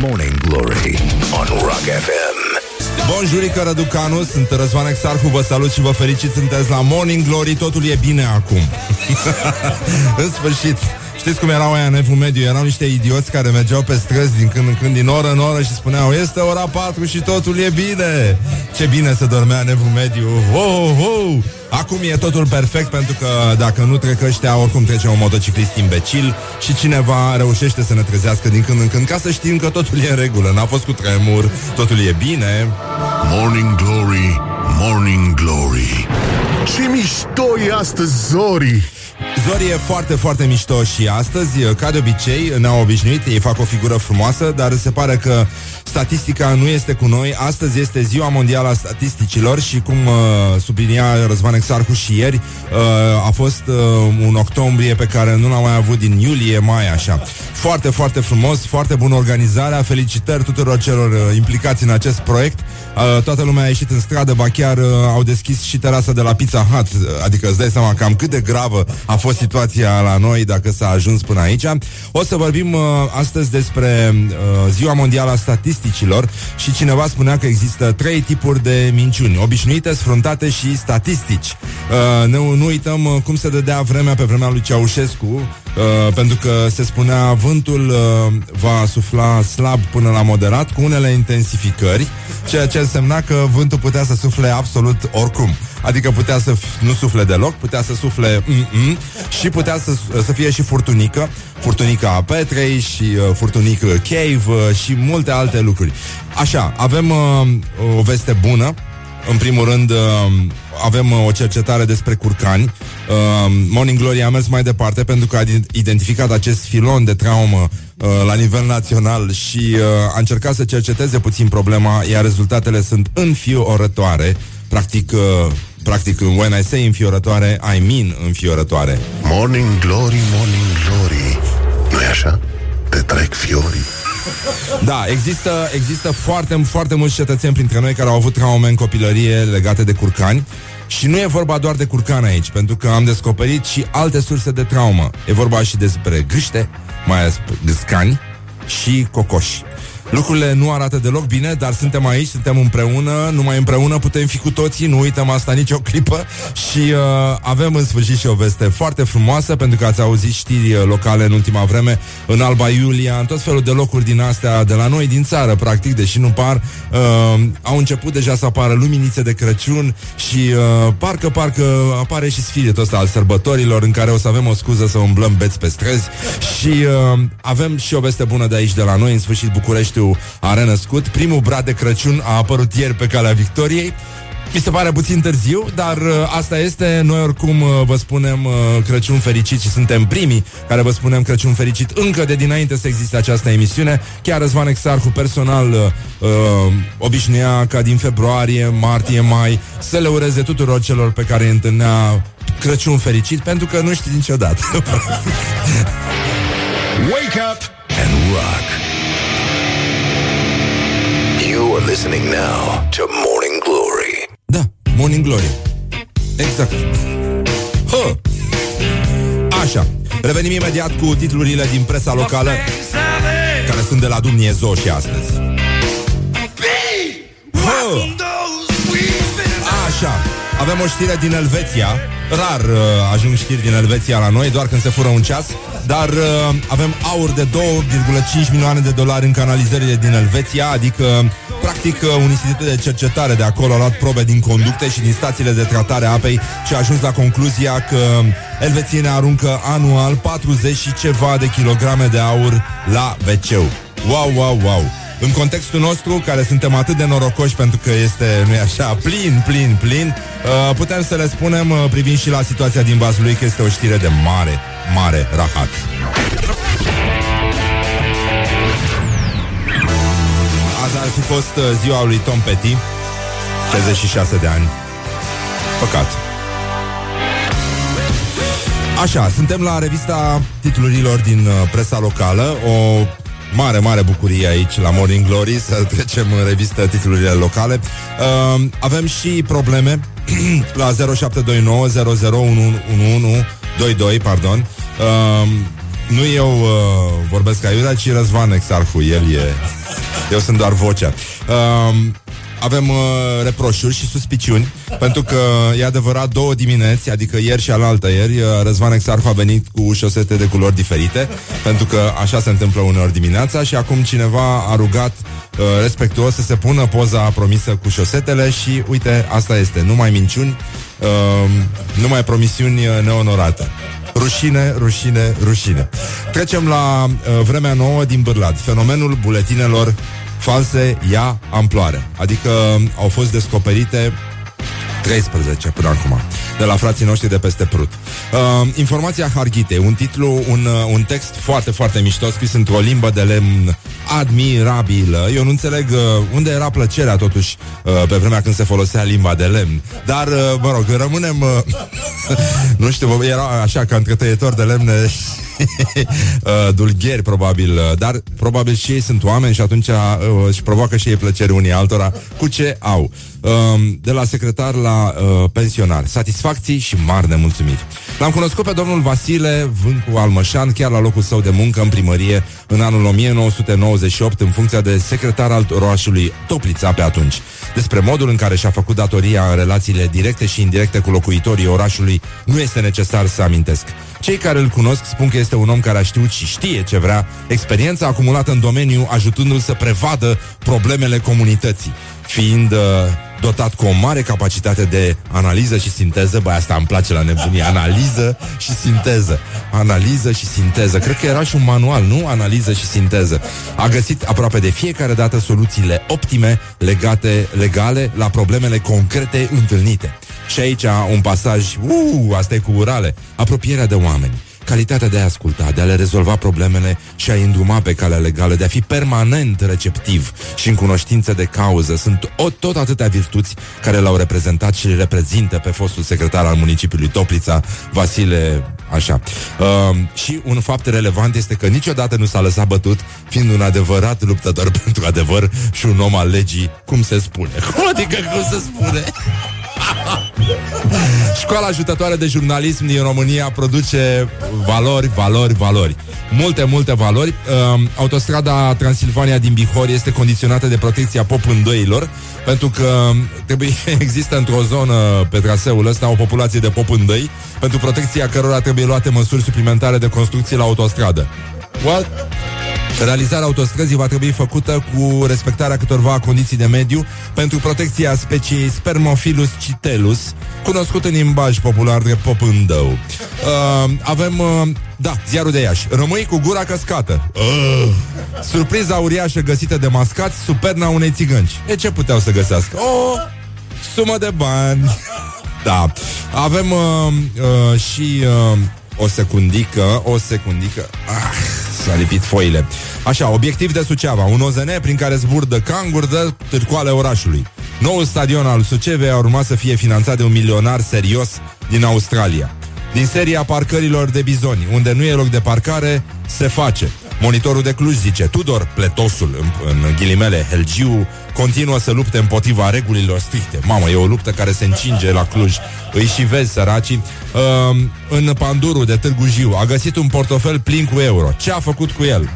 Morning Glory on Rock FM. Bonjurică, Răducanu, sunt Răzvan Exarhu, vă salut și vă fericit, sunteți la Morning Glory, totul e bine acum. în sfârșit, Știți cum erau aia în evul mediu? Erau niște idioți care mergeau pe străzi din când în când, din oră în oră și spuneau Este ora 4 și totul e bine Ce bine să dormea în evul mediu oh, oh. Acum e totul perfect pentru că dacă nu trec ăștia, oricum trece un motociclist imbecil și cineva reușește să ne trezească din când în când ca să știm că totul e în regulă. N-a fost cu tremur, totul e bine. Morning Glory, Morning Glory. Ce mișto e astăzi, Zori! Zori e foarte, foarte mișto și astăzi, ca de obicei, ne-au obișnuit, ei fac o figură frumoasă, dar se pare că statistica nu este cu noi. Astăzi este Ziua Mondială a Statisticilor și cum uh, sublinia Răzvan Exarhu și ieri, uh, a fost uh, un octombrie pe care nu l-am mai avut din iulie, mai așa. Foarte, foarte frumos, foarte bună organizarea, felicitări tuturor celor uh, implicați în acest proiect. Uh, toată lumea a ieșit în stradă, ba chiar uh, au deschis și terasa de la Pizza Hut, adică îți dai seama cam cât de gravă a fost situația la noi dacă s-a ajuns până aici. O să vorbim uh, astăzi despre uh, Ziua Mondială a Statisticilor și cineva spunea că există trei tipuri de minciuni, obișnuite, sfruntate și statistici. Uh, ne, nu uităm uh, cum se dădea vremea pe vremea lui Ceaușescu, uh, pentru că se spunea vântul uh, va sufla slab până la moderat cu unele intensificări, ceea ce însemna că vântul putea să sufle absolut oricum. Adică putea să f- nu sufle deloc, putea să sufle mm-mm, și putea să, să fie și furtunică, furtunica a Petrei și uh, furtunică Cave uh, și multe alte lucruri. Așa, avem uh, o veste bună. În primul rând, uh, avem uh, o cercetare despre curcani. Uh, Morning Glory a mers mai departe pentru că a id- identificat acest filon de traumă uh, la nivel național și uh, a încercat să cerceteze puțin problema, iar rezultatele sunt înfiorătoare. Practic, uh, practic, when I say înfiorătoare, I mean înfiorătoare. Morning Glory, Morning Da, există, există foarte, foarte mulți cetățeni printre noi care au avut traume în copilărie legate de curcani și nu e vorba doar de curcan aici, pentru că am descoperit și alte surse de traumă. E vorba și despre gâște, mai ales gâscani și cocoși. Lucrurile nu arată deloc bine, dar suntem aici, suntem împreună, numai împreună putem fi cu toții, nu uităm asta nici o clipă. Și uh, avem în sfârșit și o veste foarte frumoasă, pentru că ați auzit știri uh, locale în ultima vreme, în Alba Iulia, în tot felul de locuri din astea, de la noi, din țară, practic, deși nu par, uh, au început deja să apară luminițe de Crăciun și uh, parcă, parcă apare și sfiritul ăsta al sărbătorilor, în care o să avem o scuză să umblăm beți pe străzi. Și uh, avem și o veste bună de aici, de la noi, în sfârșit Bucureștiul a renăscut. Primul brad de Crăciun a apărut ieri pe calea Victoriei. Mi se pare puțin târziu, dar uh, asta este. Noi oricum uh, vă spunem uh, Crăciun fericit și suntem primii care vă spunem Crăciun fericit încă de dinainte să existe această emisiune. Chiar Răzvan Exarhu personal uh, uh, obișnuia ca din februarie, martie, mai să le ureze tuturor celor pe care îi întâlnea Crăciun fericit, pentru că nu știi niciodată. Wake up and rock. You are listening now to Morning Glory. Da, Morning Glory. Exact. Hă! Așa. Revenim imediat cu titlurile din presa locală care sunt de la Dumnezeu și astăzi. Hă! Așa. Avem o știre din Elveția. Rar uh, ajung știri din Elveția la noi, doar când se fură un ceas. Dar uh, avem aur de 2,5 milioane de dolari în canalizările din Elveția, adică, practic, uh, un institut de cercetare de acolo a luat probe din conducte și din stațiile de tratare a apei și a ajuns la concluzia că elvețienii aruncă anual 40 și ceva de kilograme de aur la wc Wow, wow, wow! În contextul nostru, care suntem atât de norocoși pentru că este, nu așa, plin, plin, plin, uh, putem să le spunem, uh, privind și la situația din Vaslui, că este o știre de mare, mare rahat. Azi ar fi fost uh, ziua lui Tom Petty, 66 de ani. Păcat. Așa, suntem la revista titlurilor din uh, presa locală, o mare, mare bucurie aici la Morning Glory să trecem în revistă titlurile locale. Uh, avem și probleme la 0729 001122, pardon. Uh, nu eu uh, vorbesc aiurea, ci Răzvan Exarhu. El e... Eu sunt doar vocea. Uh, avem uh, reproșuri și suspiciuni Pentru că e adevărat două dimineți Adică ieri și alaltă ieri uh, Răzvan Exarhu a venit cu șosete de culori diferite Pentru că așa se întâmplă uneori dimineața Și acum cineva a rugat uh, respectuos să se pună poza promisă cu șosetele Și uite, asta este, numai minciuni uh, Numai promisiuni uh, neonorate. Rușine, rușine, rușine. Trecem la uh, vremea nouă din Bârlad. Fenomenul buletinelor false ia amploare. Adică au fost descoperite 13 până acum, de la frații noștri de peste Prut. Uh, informația Harghite, un titlu, un, uh, un text foarte, foarte mișto, scris într-o limbă de lemn admirabilă. Eu nu înțeleg uh, unde era plăcerea, totuși, uh, pe vremea când se folosea limba de lemn. Dar, uh, mă rog, rămânem, uh, nu știu, era așa ca întretăietor de lemne uh, dulgheri, probabil, uh, dar probabil și ei sunt oameni și atunci uh, își provoacă și ei plăcere unii altora cu ce au. Uh, de la secretar la uh, pensionar. Satisfacții și mari nemulțumiri. L-am cunoscut pe domnul Vasile Vâncu Almășan chiar la locul său de muncă în primărie în anul 1998 în funcția de secretar al orașului Toplița pe atunci. Despre modul în care și-a făcut datoria în relațiile directe și indirecte cu locuitorii orașului nu este necesar să amintesc. Cei care îl cunosc spun că este un om care a știut și știe ce vrea, experiența acumulată în domeniu ajutându-l să prevadă problemele comunității, fiind uh, dotat cu o mare capacitate de analiză și sinteză. Băi, asta îmi place la nebunie. Analiză și sinteză. Analiză și sinteză. Cred că era și un manual, nu? Analiză și sinteză. A găsit aproape de fiecare dată soluțiile optime legate, legale la problemele concrete întâlnite. Și aici un pasaj, uh, asta e cu urale, apropierea de oameni calitatea de a asculta, de a le rezolva problemele și a îndruma pe calea legală, de a fi permanent receptiv și în cunoștință de cauză. Sunt o, tot atâtea virtuți care l-au reprezentat și le reprezintă pe fostul secretar al municipiului Toplița, Vasile, așa. Uh, și un fapt relevant este că niciodată nu s-a lăsat bătut, fiind un adevărat luptător pentru adevăr și un om al legii, cum se spune. Cum adică cum se spune? Școala ajutătoare de jurnalism din România produce valori, valori, valori. Multe, multe valori. Uh, autostrada Transilvania din Bihor este condiționată de protecția popândăilor, pentru că trebuie există într-o zonă pe traseul ăsta o populație de popândăi, pentru protecția cărora trebuie luate măsuri suplimentare de construcție la autostradă. What? Realizarea autostrăzii va trebui făcută cu respectarea câtorva condiții de mediu pentru protecția speciei Spermophilus citelus, cunoscut în limbaj popular de popândău. Uh, avem, uh, da, ziarul de Iași. Rămâi cu gura căscată. Uh, surpriza uriașă găsită de mascați sub perna unei țigănci. E ce puteau să găsească? O sumă de bani. Da. Avem uh, uh, și uh, o secundică, o secundică. Ah, s-a lipit foile. Așa, obiectiv de Suceava, un OZN prin care zburdă cangur de târcoale orașului. Noul stadion al Sucevei a urmat să fie finanțat de un milionar serios din Australia. Din seria parcărilor de bizoni, unde nu e loc de parcare, se face. Monitorul de Cluj zice, Tudor, pletosul, în, în ghilimele, Helgiu, continuă să lupte împotriva regulilor stricte. Mamă, e o luptă care se încinge la Cluj. Îi și vezi, săracii. Uh, în Pandurul de Târgu Jiu a găsit un portofel plin cu euro. Ce a făcut cu el?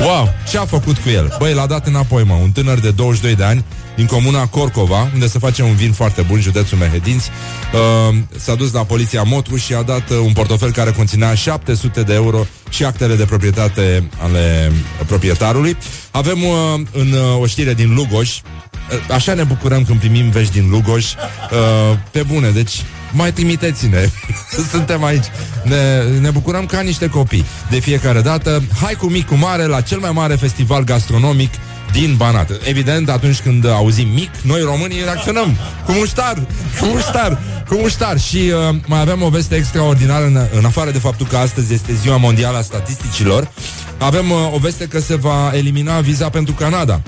Wow, ce a făcut cu el? Băi, l-a dat înapoi, mă, un tânăr de 22 de ani din comuna Corcova, unde se face un vin foarte bun, județul Mehedinți. Uh, s-a dus la poliția Motru și a dat uh, un portofel care conținea 700 de euro și actele de proprietate ale proprietarului. Avem uh, în uh, o știre din Lugoj, uh, așa ne bucurăm când primim vești din Lugoj, uh, pe bune, deci mai trimiteți-ne. Suntem aici. Ne, ne bucurăm ca niște copii. De fiecare dată, hai cu mic, cu mare, la cel mai mare festival gastronomic din Banat. Evident, atunci când auzim mic, noi românii reacționăm cu muștar, cu muștar, cu muștar. Și uh, mai avem o veste extraordinară în, în afară de faptul că astăzi este ziua mondială a statisticilor. Avem uh, o veste că se va elimina viza pentru Canada.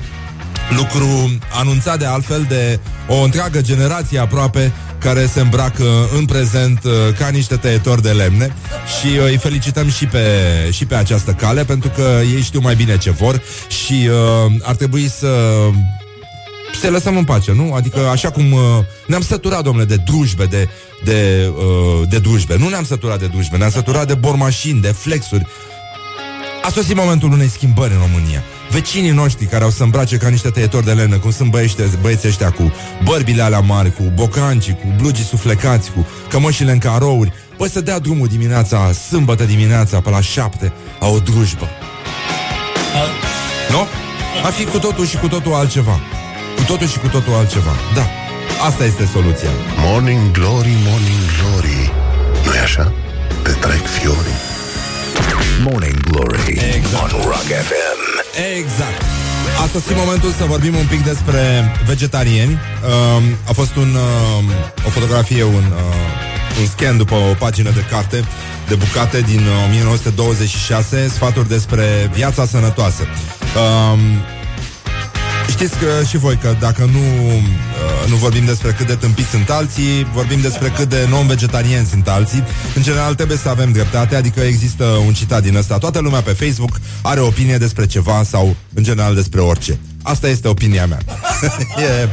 Lucru anunțat de altfel de o întreagă generație aproape care se îmbracă în prezent uh, ca niște tăietori de lemne și uh, îi felicităm și pe, și pe această cale pentru că ei știu mai bine ce vor și uh, ar trebui să și să lăsăm în pace, nu? Adică așa cum uh, ne-am săturat, domnule, de drujbe, de, de, uh, de drujbe. Nu ne-am săturat de drujbe, ne-am săturat de bormașini, de flexuri. A sosit momentul unei schimbări în România. Vecinii noștri care au să îmbrace ca niște tăietori de lenă, cum sunt băiește, băieții ăștia cu bărbile alea mari, cu bocancii, cu blugii suflecați, cu cămășile în carouri, păi să dea drumul dimineața, sâmbătă dimineața, pe la șapte, a o drujbă. Nu? A fi cu totul și cu totul altceva. Cu totul și cu totul altceva. Da, asta este soluția. Morning Glory, Morning Glory nu e așa? Te trec fiorii Morning Glory Exact. on Rock FM. Exact. A sosit momentul să vorbim un pic despre vegetariani. Um, a fost un, um, o fotografie, un, uh, un scan după o pagină de carte de bucate din uh, 1926, sfaturi despre viața sănătoasă. Um, Știți că și voi că dacă nu, uh, nu vorbim despre cât de tâmpiți sunt alții, vorbim despre cât de non-vegetarieni sunt alții. În general trebuie să avem dreptate, adică există un citat din ăsta. Toată lumea pe Facebook are opinie despre ceva sau în general despre orice. Asta este opinia mea. e,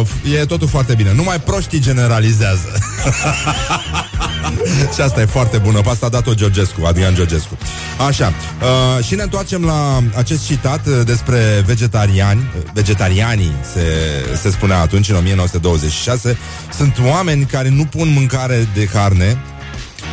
uh, e totul foarte bine. Numai proștii generalizează. și asta e foarte bună. Pe asta a dat-o Georgescu, Adrian Georgescu. Așa. Uh, și ne întoarcem la acest citat uh, despre vegetariani. Vegetarianii, se, se spunea atunci, în 1926. Sunt oameni care nu pun mâncare de carne,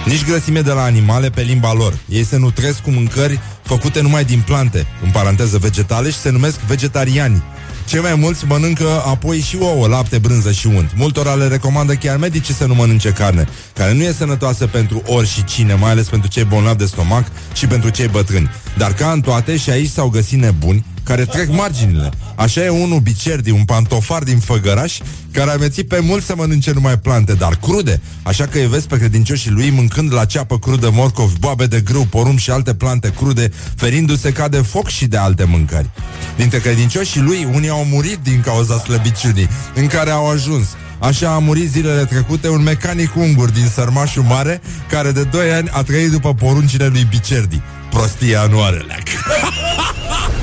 nici grăsime de la animale pe limba lor. Ei se nutresc cu mâncări făcute numai din plante, în paranteză vegetale, și se numesc vegetariani. Cei mai mulți mănâncă apoi și ouă, lapte, brânză și unt. Multora le recomandă chiar medicii să nu mănânce carne, care nu e sănătoasă pentru ori și cine, mai ales pentru cei bolnavi de stomac și pentru cei bătrâni. Dar ca în toate, și aici s-au găsit nebuni care trec marginile. Așa e unul bicerdi, un pantofar din Făgăraș, care a mețit pe mult să mănânce numai plante, dar crude. Așa că îi vezi pe credincioșii lui mâncând la ceapă crudă morcov, boabe de grâu, porumb și alte plante crude, ferindu-se ca de foc și de alte mâncări. Dintre credincioșii lui, unii au murit din cauza slăbiciunii în care au ajuns. Așa a murit zilele trecute un mecanic ungur din Sărmașul Mare, care de 2 ani a trăit după poruncile lui Bicerdi. Prostia nu are leac.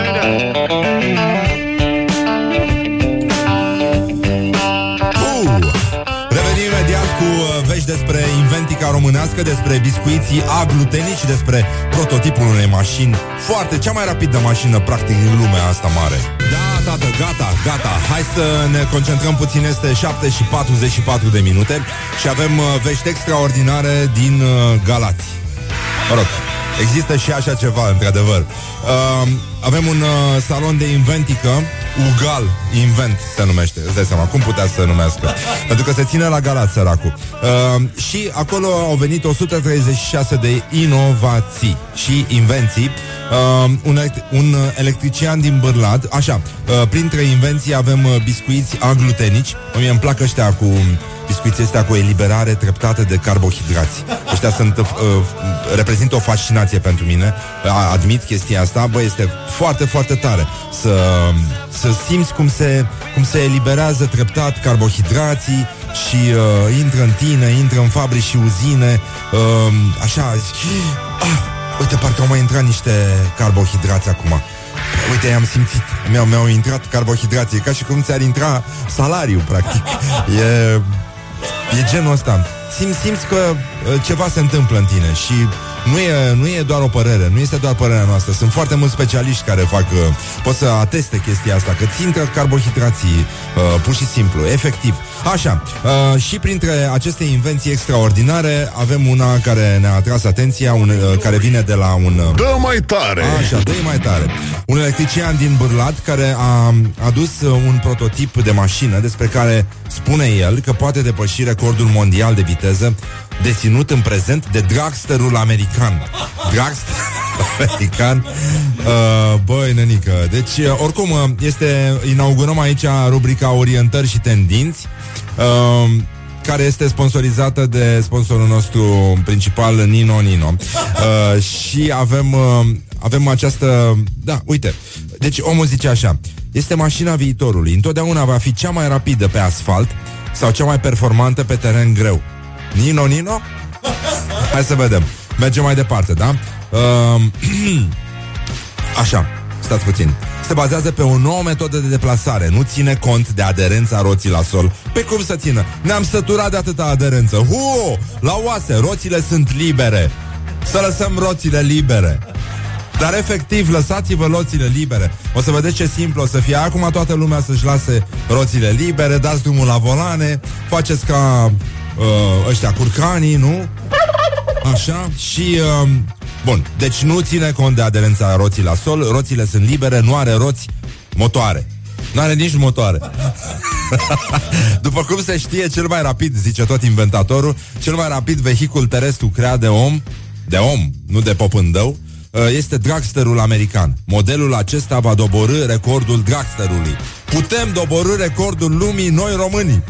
Românească, despre biscuiții aglutenici și despre prototipul unei mașini foarte, cea mai rapidă mașină practic din lumea asta mare. Da, tată, gata, gata. Hai să ne concentrăm puțin, este 7 și 44 de minute și avem uh, vești extraordinare din uh, Galați. Mă rog, există și așa ceva, într-adevăr. Uh, avem un uh, salon de inventică, Ugal Invent se numește, îți dai seama, cum putea să se numească? Pentru că se ține la Galați, săracul. Uh, și acolo au venit 136 de inovații și invenții. Uh, un, elect- un uh, electrician din Bârlad, așa, uh, printre invenții avem uh, biscuiți aglutenici. Mie îmi plac ăștia cu biscuiții astea cu eliberare treptată de carbohidrați. Ăștia sunt, uh, reprezintă o fascinație pentru mine. A- Admit chestia asta, bă, este foarte, foarte tare să, să simți cum se, cum se eliberează treptat carbohidrații și uh, intră în tine, intră în fabrici și uzine, uh, așa, zici, ah, uite, parcă au mai intrat niște carbohidrați acum. Uite, i-am simțit, mi-au, mi-au intrat carbohidrații, e ca și cum ți-ar intra salariu, practic. E, e genul ăsta. Simți, simți că uh, ceva se întâmplă în tine și nu e, nu e doar o părere, nu este doar părerea noastră. Sunt foarte mulți specialiști care fac, uh, pot să ateste chestia asta, că țin că carbohidrații, uh, pur și simplu, efectiv. Așa, uh, și printre aceste invenții extraordinare avem una care ne-a atras atenția, un, uh, care vine de la un... Uh, Dă mai tare! Așa, dă mai tare. Un electrician din Bârlad care a adus uh, un prototip de mașină despre care spune el că poate depăși recordul mondial de viteză deținut în prezent de dragsterul american. Dragster american. Uh, băi, nenică. Deci, uh, oricum, uh, este, inaugurăm aici rubrica Orientări și Tendinți. Uh, care este sponsorizată de sponsorul nostru principal, Nino Nino. Uh, și avem, uh, avem această... Da, uite. Deci omul zice așa. Este mașina viitorului. Întotdeauna va fi cea mai rapidă pe asfalt, sau cea mai performantă pe teren greu? Nino, Nino? Hai să vedem. Mergem mai departe, da? Uh, așa, stați puțin. Se bazează pe o nouă metodă de deplasare. Nu ține cont de aderența roții la sol. Pe cum să țină? Ne-am săturat de atâta aderență. Hu! La oase, roțile sunt libere. Să lăsăm roțile libere. Dar efectiv, lăsați-vă roțile libere. O să vedeți ce simplu o să fie. Acum toată lumea să-și lase roțile libere, dați drumul la volane, faceți ca uh, ăștia curcanii, nu? Așa, și... Uh, bun, deci nu ține cont de aderența roții la sol, roțile sunt libere, nu are roți motoare. Nu are nici motoare. După cum se știe, cel mai rapid, zice tot inventatorul, cel mai rapid vehicul terestru creat de om, de om, nu de popândău, uh, este dragsterul american. Modelul acesta va doborâ recordul dragsterului. Putem doborâ recordul lumii noi românii.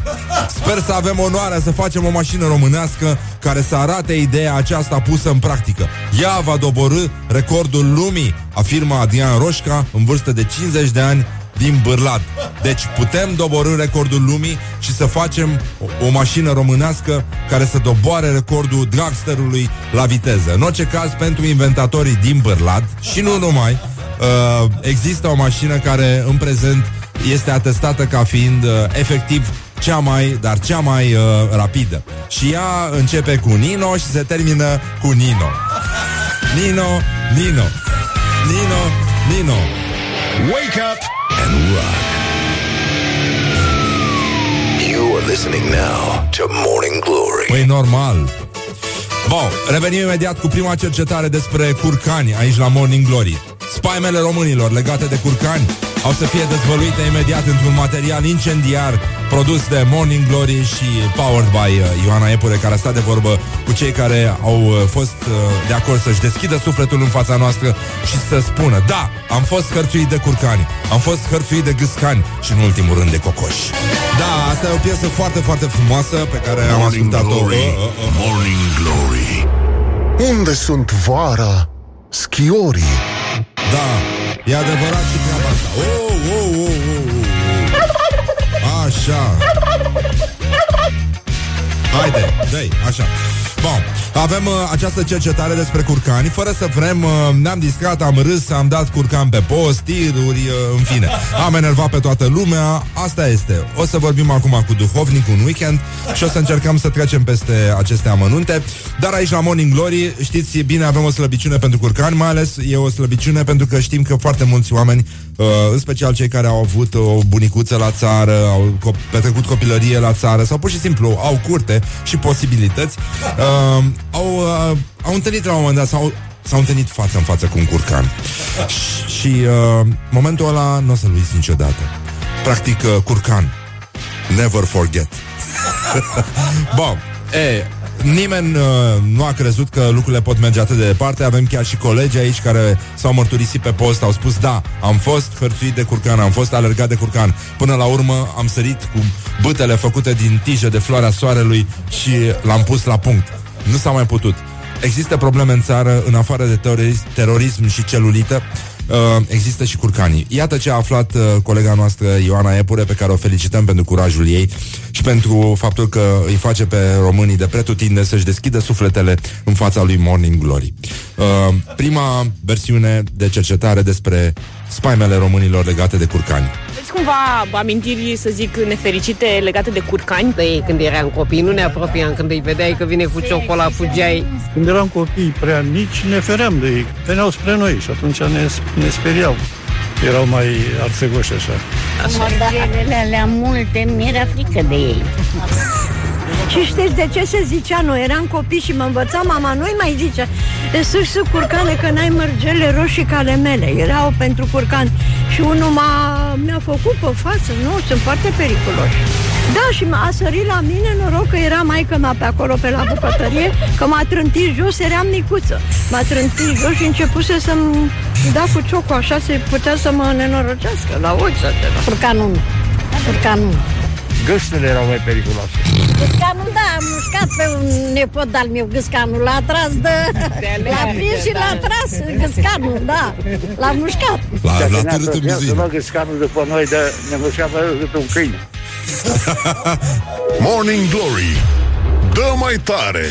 Sper să avem onoarea să facem o mașină românească care să arate ideea aceasta pusă în practică. Ea va doborâ recordul lumii, afirmă Adrian Roșca, în vârstă de 50 de ani, din Bârlad. Deci putem doborâ recordul lumii și să facem o, o mașină românească care să doboare recordul dragsterului la viteză. În orice caz, pentru inventatorii din Bârlad și nu numai, uh, există o mașină care în prezent este atestată ca fiind uh, efectiv cea mai, dar cea mai uh, rapidă. Și ea începe cu Nino și se termină cu Nino. Nino, Nino. Nino, Nino. Wake up and rock. You are listening now to Morning Glory. Păi normal. Bun, revenim imediat cu prima cercetare despre curcani aici la Morning Glory. Spaimele românilor legate de curcani au să fie dezvăluite imediat într-un material incendiar produs de Morning Glory și powered by uh, Ioana Epure, care a stat de vorbă cu cei care au uh, fost uh, de acord să-și deschidă sufletul în fața noastră și să spună, da, am fost hărțuit de curcani, am fost hărțuit de gâscani și în ultimul rând de cocoși. Da, asta e o piesă foarte, foarte frumoasă pe care am Morning ascultat-o. Glory, Uh, uh, uh. Morning Glory Unde sunt vara schiorii? Da, e adevărat și treaba asta. Oh, oh, oh, oh, oh. Așa. Haide, dă așa. Bun, avem uh, această cercetare despre curcani. Fără să vrem, uh, ne-am distrat, am râs Am dat curcan pe post, tiruri uh, În fine, am enervat pe toată lumea. Asta este, o să vorbim acum cu duhovnic un weekend Și o să încercăm să trecem peste aceste amănunte. Dar aici la Morning Glory, știți bine Avem o slăbiciune pentru curcani Mai ales e o slăbiciune pentru că știm că foarte mulți oameni uh, În special cei care au avut o bunicuță la țară Au co- petrecut copilărie la țară Sau pur și simplu au curte și posibilități uh, au, uh, au întâlnit la un moment dat sau s-au întâlnit față în față cu un curcan. Și, și uh, momentul ăla nu o să-l uiți niciodată. Practic, uh, curcan. Never forget. Bun, e, nimeni uh, nu a crezut că lucrurile pot merge atât de departe. Avem chiar și colegi aici care s-au mărturisit pe post, au spus da, am fost hărțuit de curcan, am fost alergat de curcan. Până la urmă am sărit cu bâtele făcute din tijă de floarea soarelui și l-am pus la punct. Nu s-a mai putut. Există probleme în țară, în afară de terorism, terorism și celulită, uh, există și curcanii. Iată ce a aflat uh, colega noastră Ioana Epure, pe care o felicităm pentru curajul ei și pentru faptul că îi face pe românii de pretutinde să-și deschidă sufletele în fața lui Morning Glory. Uh, prima versiune de cercetare despre spaimele românilor legate de curcani. Aveți cumva amintiri, să zic, nefericite legate de curcani? Păi, când eram copii, nu ne apropiam. Când îi vedeai că vine cu ciocola, fugeai. Când eram copii prea mici, ne feream de ei. Veneau spre noi și atunci ne, ne speriau. Erau mai arțegoși așa. Mărgelele alea multe, mi-era frică de ei. Și știți de ce se zicea? Noi eram copii și mă învăța mama, nu mai zice Să să curcane că n-ai mărgele roșii ca ale mele Erau pentru curcan Și unul m-a, mi-a făcut pe față Nu, sunt foarte periculoși Da, și m-a sărit la mine Noroc că era maică mea pe acolo Pe la bucătărie Că m-a trântit jos, eram micuță. M-a trântit jos și începuse să-mi da cu ciocul Așa se putea să mă nenorocească La ochi să te Curcanul nu. Curcanul nu. Găștele erau mai periculoase. Gâscanul, da, am mușcat pe un nepot al meu, gâscanul, l-a tras de... L-a prins și l-a tras gâscanul, da, l-a mușcat. La, la târât în bizuină. găscanul după noi, de ne mușca pe un câine. Morning Glory Dă mai tare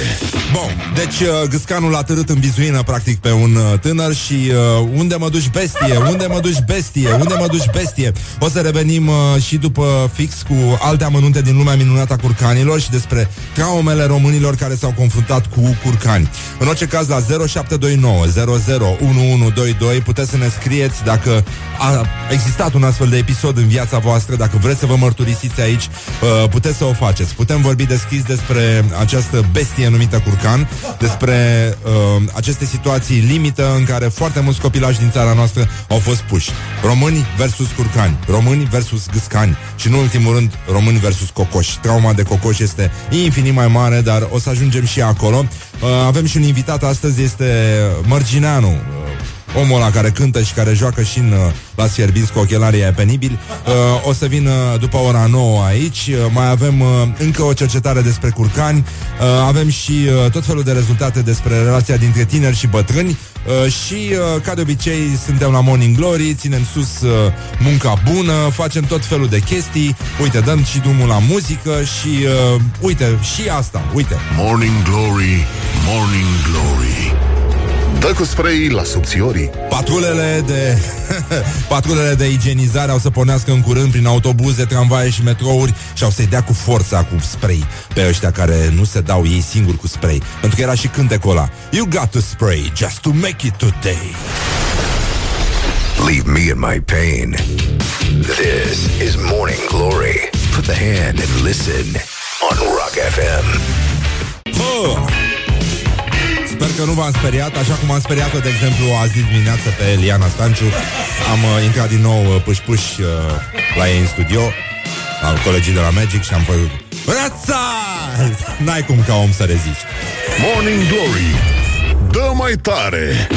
Bun, deci uh, gâscanul a târât în bizuină practic pe un uh, tânăr și uh, unde mă duci bestie, unde mă duci bestie, unde mă duci bestie. O să revenim uh, și după fix cu alte amănunte din lumea minunată a curcanilor și despre traumele românilor care s-au confruntat cu curcani. În orice caz la 0729 001122 puteți să ne scrieți dacă a existat un astfel de episod în viața voastră, dacă vreți să vă mărturisiți aici, uh, puteți să o faceți. Putem vorbi deschis despre această bestie numită curcan, despre uh, aceste situații limită în care foarte mulți copilași din țara noastră au fost puși. Români versus curcani, români versus gâscani și, în ultimul rând, români versus cocoși. Trauma de cocoși este infinit mai mare, dar o să ajungem și acolo. Uh, avem și un invitat astăzi, este Mărgineanu, uh, omul ăla care cântă și care joacă și în uh, la Sierbinți cu ochelarii aia penibili. Uh, o să vin uh, după ora 9 aici. Uh, mai avem uh, încă o cercetare despre curcani. Uh, avem și uh, tot felul de rezultate despre relația dintre tineri și bătrâni. Uh, și, uh, ca de obicei, suntem la Morning Glory, ținem sus uh, munca bună, facem tot felul de chestii. Uite, dăm și drumul la muzică și, uh, uite, și asta, uite. Morning Glory Morning Glory Dă cu spray la subțiorii Patrulele de patrulele de igienizare au să pornească în curând prin autobuze, tramvaie și metrouri și au să-i dea cu forța cu spray pe ăștia care nu se dau ei singuri cu spray. Pentru că era și cântecul ăla. You got to spray just to make it today. Leave me in my pain. This is Morning Glory. Put the hand and listen on Rock FM. Bă! Sper că nu v-am speriat, așa cum am speriat-o, de exemplu, azi dimineață pe Eliana Stanciu. Am uh, intrat din nou uh, puș-puș uh, la ei în studio, la colegii de la Magic și am făcut Rața! N-ai cum ca om să reziști. Morning Glory Dă mai tare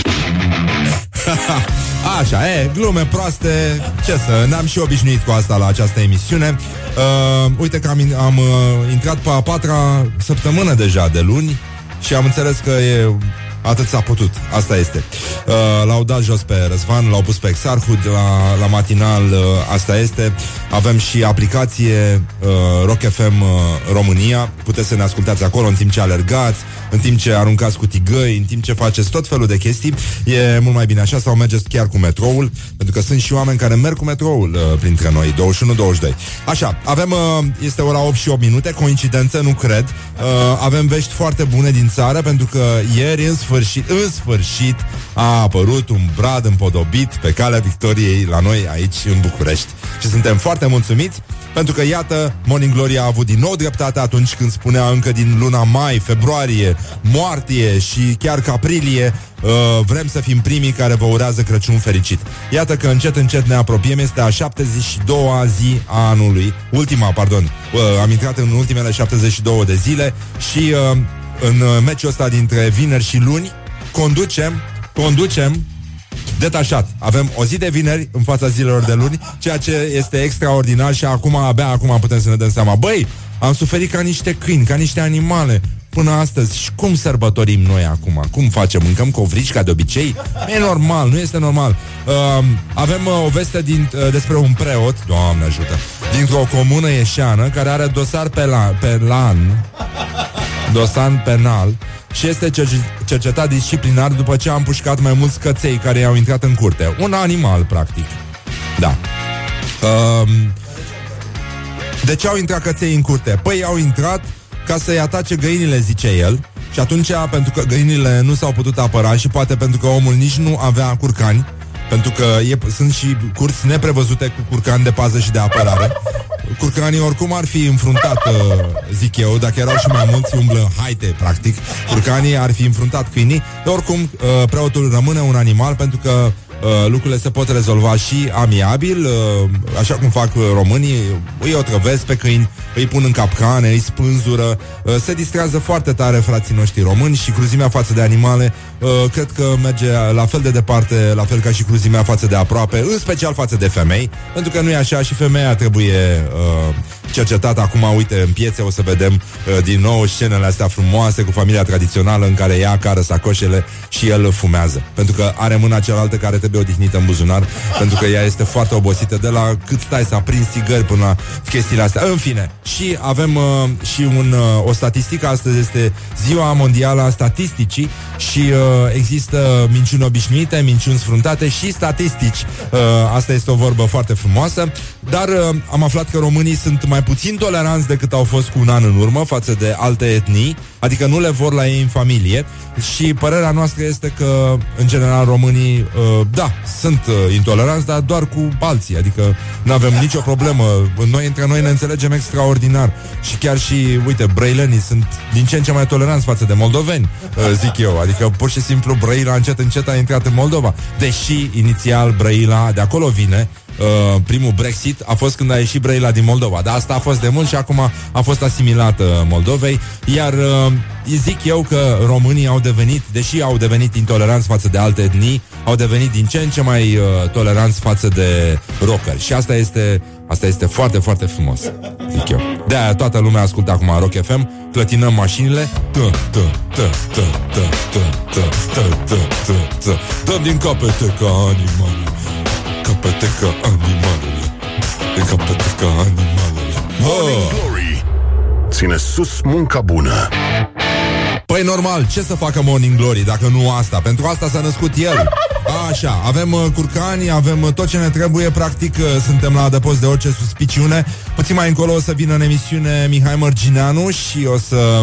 Așa, e, glume proaste Ce să, ne-am și obișnuit cu asta la această emisiune uh, Uite că am, in- am uh, intrat pe a patra săptămână deja de luni Și am înțeles că e Atât s-a putut, asta este. Uh, L-au dat jos pe Răzvan, l-au pus pe Exarhud La, la matinal, uh, asta este. Avem și aplicație uh, Rock FM uh, România. Puteți să ne ascultați acolo în timp ce alergați În timp ce aruncați cu tigăi În timp ce faceți tot felul de chestii. E mult mai bine așa sau mergeți chiar cu metroul? Pentru că sunt și oameni care merg cu metroul uh, Printre noi, 21-22 Așa, avem, uh, este ora 8 și 8 minute Coincidență, nu cred. Uh, Avem vești foarte bune din țară Pentru că ieri, în sfârșit, în sfârșit A apărut un brad împodobit Pe calea victoriei la noi aici în București Și suntem foarte mulțumiți pentru că, iată, Morning Glory a avut din nou dreptate atunci când spunea încă din luna mai, februarie, martie și chiar că aprilie uh, vrem să fim primii care vă urează Crăciun fericit. Iată că încet, încet ne apropiem, este a 72-a zi a anului, ultima, pardon, uh, am intrat în ultimele 72 de zile și uh, în uh, meciul ăsta dintre vineri și luni conducem, conducem detașat. Avem o zi de vineri în fața zilelor de luni, ceea ce este extraordinar și acum, abia acum putem să ne dăm seama. Băi, am suferit ca niște câini, ca niște animale până astăzi. Și cum sărbătorim noi acum? Cum facem? Mâncăm covrici ca de obicei? Nu e normal, nu este normal. Uh, avem uh, o veste din, uh, despre un preot, Doamne ajută, dintr-o comună ieșeană care are dosar pe, la, pe lan, dosar penal și este cerci- cercetat disciplinar după ce a împușcat mai mulți căței care i-au intrat în curte. Un animal, practic. Da. Um, de ce au intrat căței în curte? Păi au intrat ca să-i atace găinile, zice el. Și atunci, pentru că găinile nu s-au putut apăra și poate pentru că omul nici nu avea curcani, pentru că e, sunt și curți neprevăzute cu curcani de pază și de apărare. Curcanii oricum ar fi înfruntat, uh, zic eu, dacă erau și mai mulți, umblă haite, practic. Curcanii ar fi înfruntat câinii. Oricum, uh, preotul rămâne un animal pentru că uh, lucrurile se pot rezolva și amiabil, uh, așa cum fac uh, românii, îi otrăvesc pe câini, îi pun în capcane, îi spânzură, uh, se distrează foarte tare frații noștri români și cruzimea față de animale uh, cred că merge la fel de departe, la fel ca și cruzimea față de aproape, în special față de femei, pentru că nu e așa și femeia trebuie uh, cercetat acum, uite, în piețe o să vedem uh, din nou scenele astea frumoase cu familia tradițională în care ea cară sacoșele și el fumează. Pentru că are mâna cealaltă care trebuie odihnită în buzunar, pentru că ea este foarte obosită de la cât stai să aprinzi țigări până la chestiile astea. În fine, și avem uh, și un, uh, o statistică, astăzi este ziua mondială a statisticii și uh, există minciuni obișnuite, minciuni sfruntate și statistici. Uh, asta este o vorbă foarte frumoasă, dar uh, am aflat că românii sunt mai puțin toleranți decât au fost cu un an în urmă față de alte etnii, adică nu le vor la ei în familie. Și părerea noastră este că, în general, românii, uh, da, sunt uh, intoleranți, dar doar cu alții, adică nu avem nicio problemă. Noi, între noi, ne înțelegem extraordinar. Și chiar și, uite, brăilenii sunt din ce în ce mai toleranți față de moldoveni, uh, zic eu, adică pur și simplu Brăila încet încet a intrat în Moldova, deși inițial Brăila de acolo vine, Uh, primul Brexit a fost când a ieșit Brăila din Moldova. Dar asta a fost de mult și acum a fost asimilată Moldovei. Iar uh, zic eu că românii au devenit, deși au devenit intoleranți față de alte etnii, au devenit din ce în ce mai uh, toleranți față de rockeri. Și asta este, asta este foarte, foarte frumos, zic eu. De-aia toată lumea ascultă acum Rock FM, clătinăm mașinile, tă, tă, tă, tă, tă, tă, tă, tă, tă, tă, tă, dăm din capete ca animale. Capete ca animalele Capete ca animalele Morning oh. Glory Ține sus munca bună. Păi normal, ce să facă Morning Glory dacă nu asta? Pentru asta s-a născut el. Așa, avem uh, curcani, avem uh, tot ce ne trebuie. Practic, uh, suntem la adăpost de orice suspiciune. Puțin mai încolo o să vină în emisiune Mihai Mărgineanu Și o să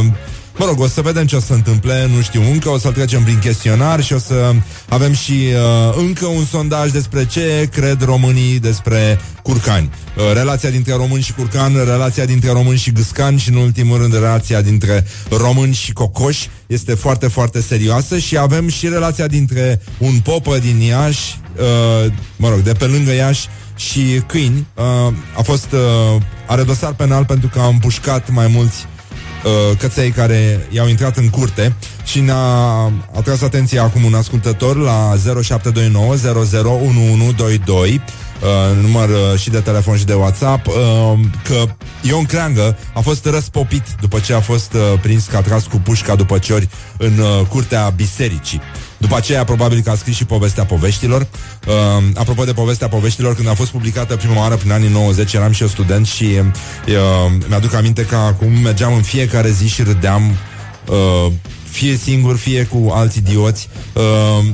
Mă rog, o să vedem ce o să se întâmple, nu știu încă, o să-l trecem prin chestionar și o să avem și uh, încă un sondaj despre ce cred românii despre curcani. Uh, relația dintre români și curcan, relația dintre români și gâscan și, în ultimul rând, relația dintre români și cocoși este foarte, foarte serioasă și avem și relația dintre un popă din Iași, uh, mă rog, de pe lângă Iași, și câini. Uh, a fost, uh, are dosar penal pentru că a împușcat mai mulți uh, căței care i-au intrat în curte și ne-a atras atenția acum un ascultător la 0729 001122 Uh, număr uh, și de telefon și de WhatsApp uh, că Ion Creangă a fost răspopit după ce a fost uh, prins că a tras cu pușca după ciori în uh, curtea bisericii. După aceea, probabil că a scris și povestea poveștilor. Uh, apropo de povestea poveștilor, când a fost publicată prima oară prin anii 90, eram și eu student și uh, mi-aduc aminte că acum mergeam în fiecare zi și râdeam uh, fie singur, fie cu alți idioți. Uh,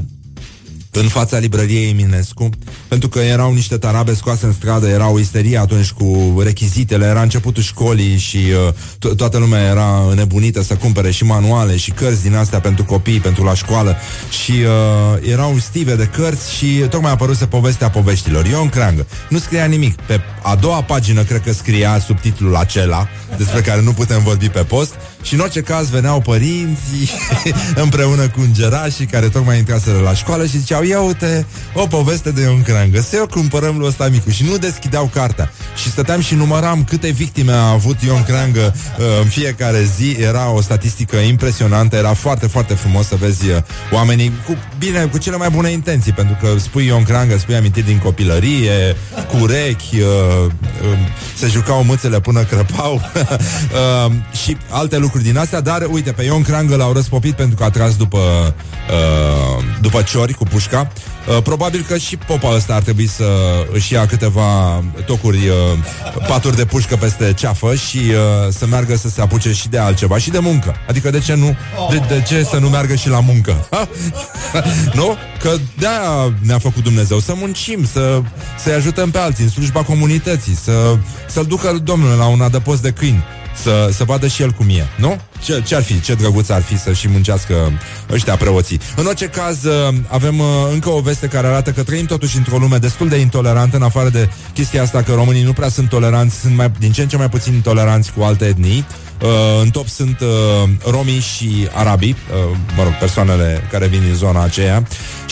în fața librăriei Eminescu, pentru că erau niște tarabe scoase în stradă, era o isterie atunci cu rechizitele, era începutul școlii și uh, to- toată lumea era înnebunită să cumpere și manuale și cărți din astea pentru copii, pentru la școală și uh, erau stive de cărți și tocmai a apărut povestea poveștilor. Ion Creangă. Nu scria nimic. Pe a doua pagină cred că scria subtitlul acela, despre care nu putem vorbi pe post și în orice caz veneau părinții împreună cu îngerașii care tocmai intraseră la școală și ziceau, ia uite, o poveste de Ion Creangă, să o cumpărăm lui ăsta micu și nu deschideau cartea. Și stăteam și număram câte victime a avut Ion Creangă uh, în fiecare zi, era o statistică impresionantă, era foarte, foarte frumos să vezi uh, oamenii cu, bine, cu cele mai bune intenții, pentru că spui Ion Creangă, spui amintiri din copilărie, cu urechi, uh, uh, se jucau mâțele până crăpau. Uh, și alte lucruri din astea, dar uite, pe Ion Creangă l-au răspopit pentru că a tras după, uh, după ciori cu pușca. Uh, probabil că și popa ăsta ar trebui să își ia câteva tocuri, uh, paturi de pușcă peste ceafă și uh, să meargă să se apuce și de altceva și de muncă. Adică de ce nu? De, de ce să nu meargă și la muncă? nu? Că de ne-a făcut Dumnezeu să muncim, să, să-i ajutăm pe alții în slujba comunității, să, să-l ducă Domnul la un adăpost de câini să, să vadă și el cum e, nu? Ce, ce ar fi, ce drăguț ar fi să și muncească ăștia preoții. În orice caz, uh, avem uh, încă o veste care arată că trăim totuși într-o lume destul de intolerantă, în afară de chestia asta că românii nu prea sunt toleranți, sunt mai, din ce în ce mai puțin intoleranți cu alte etnii. Uh, în top sunt uh, romii și arabii, uh, mă rog, persoanele care vin din zona aceea.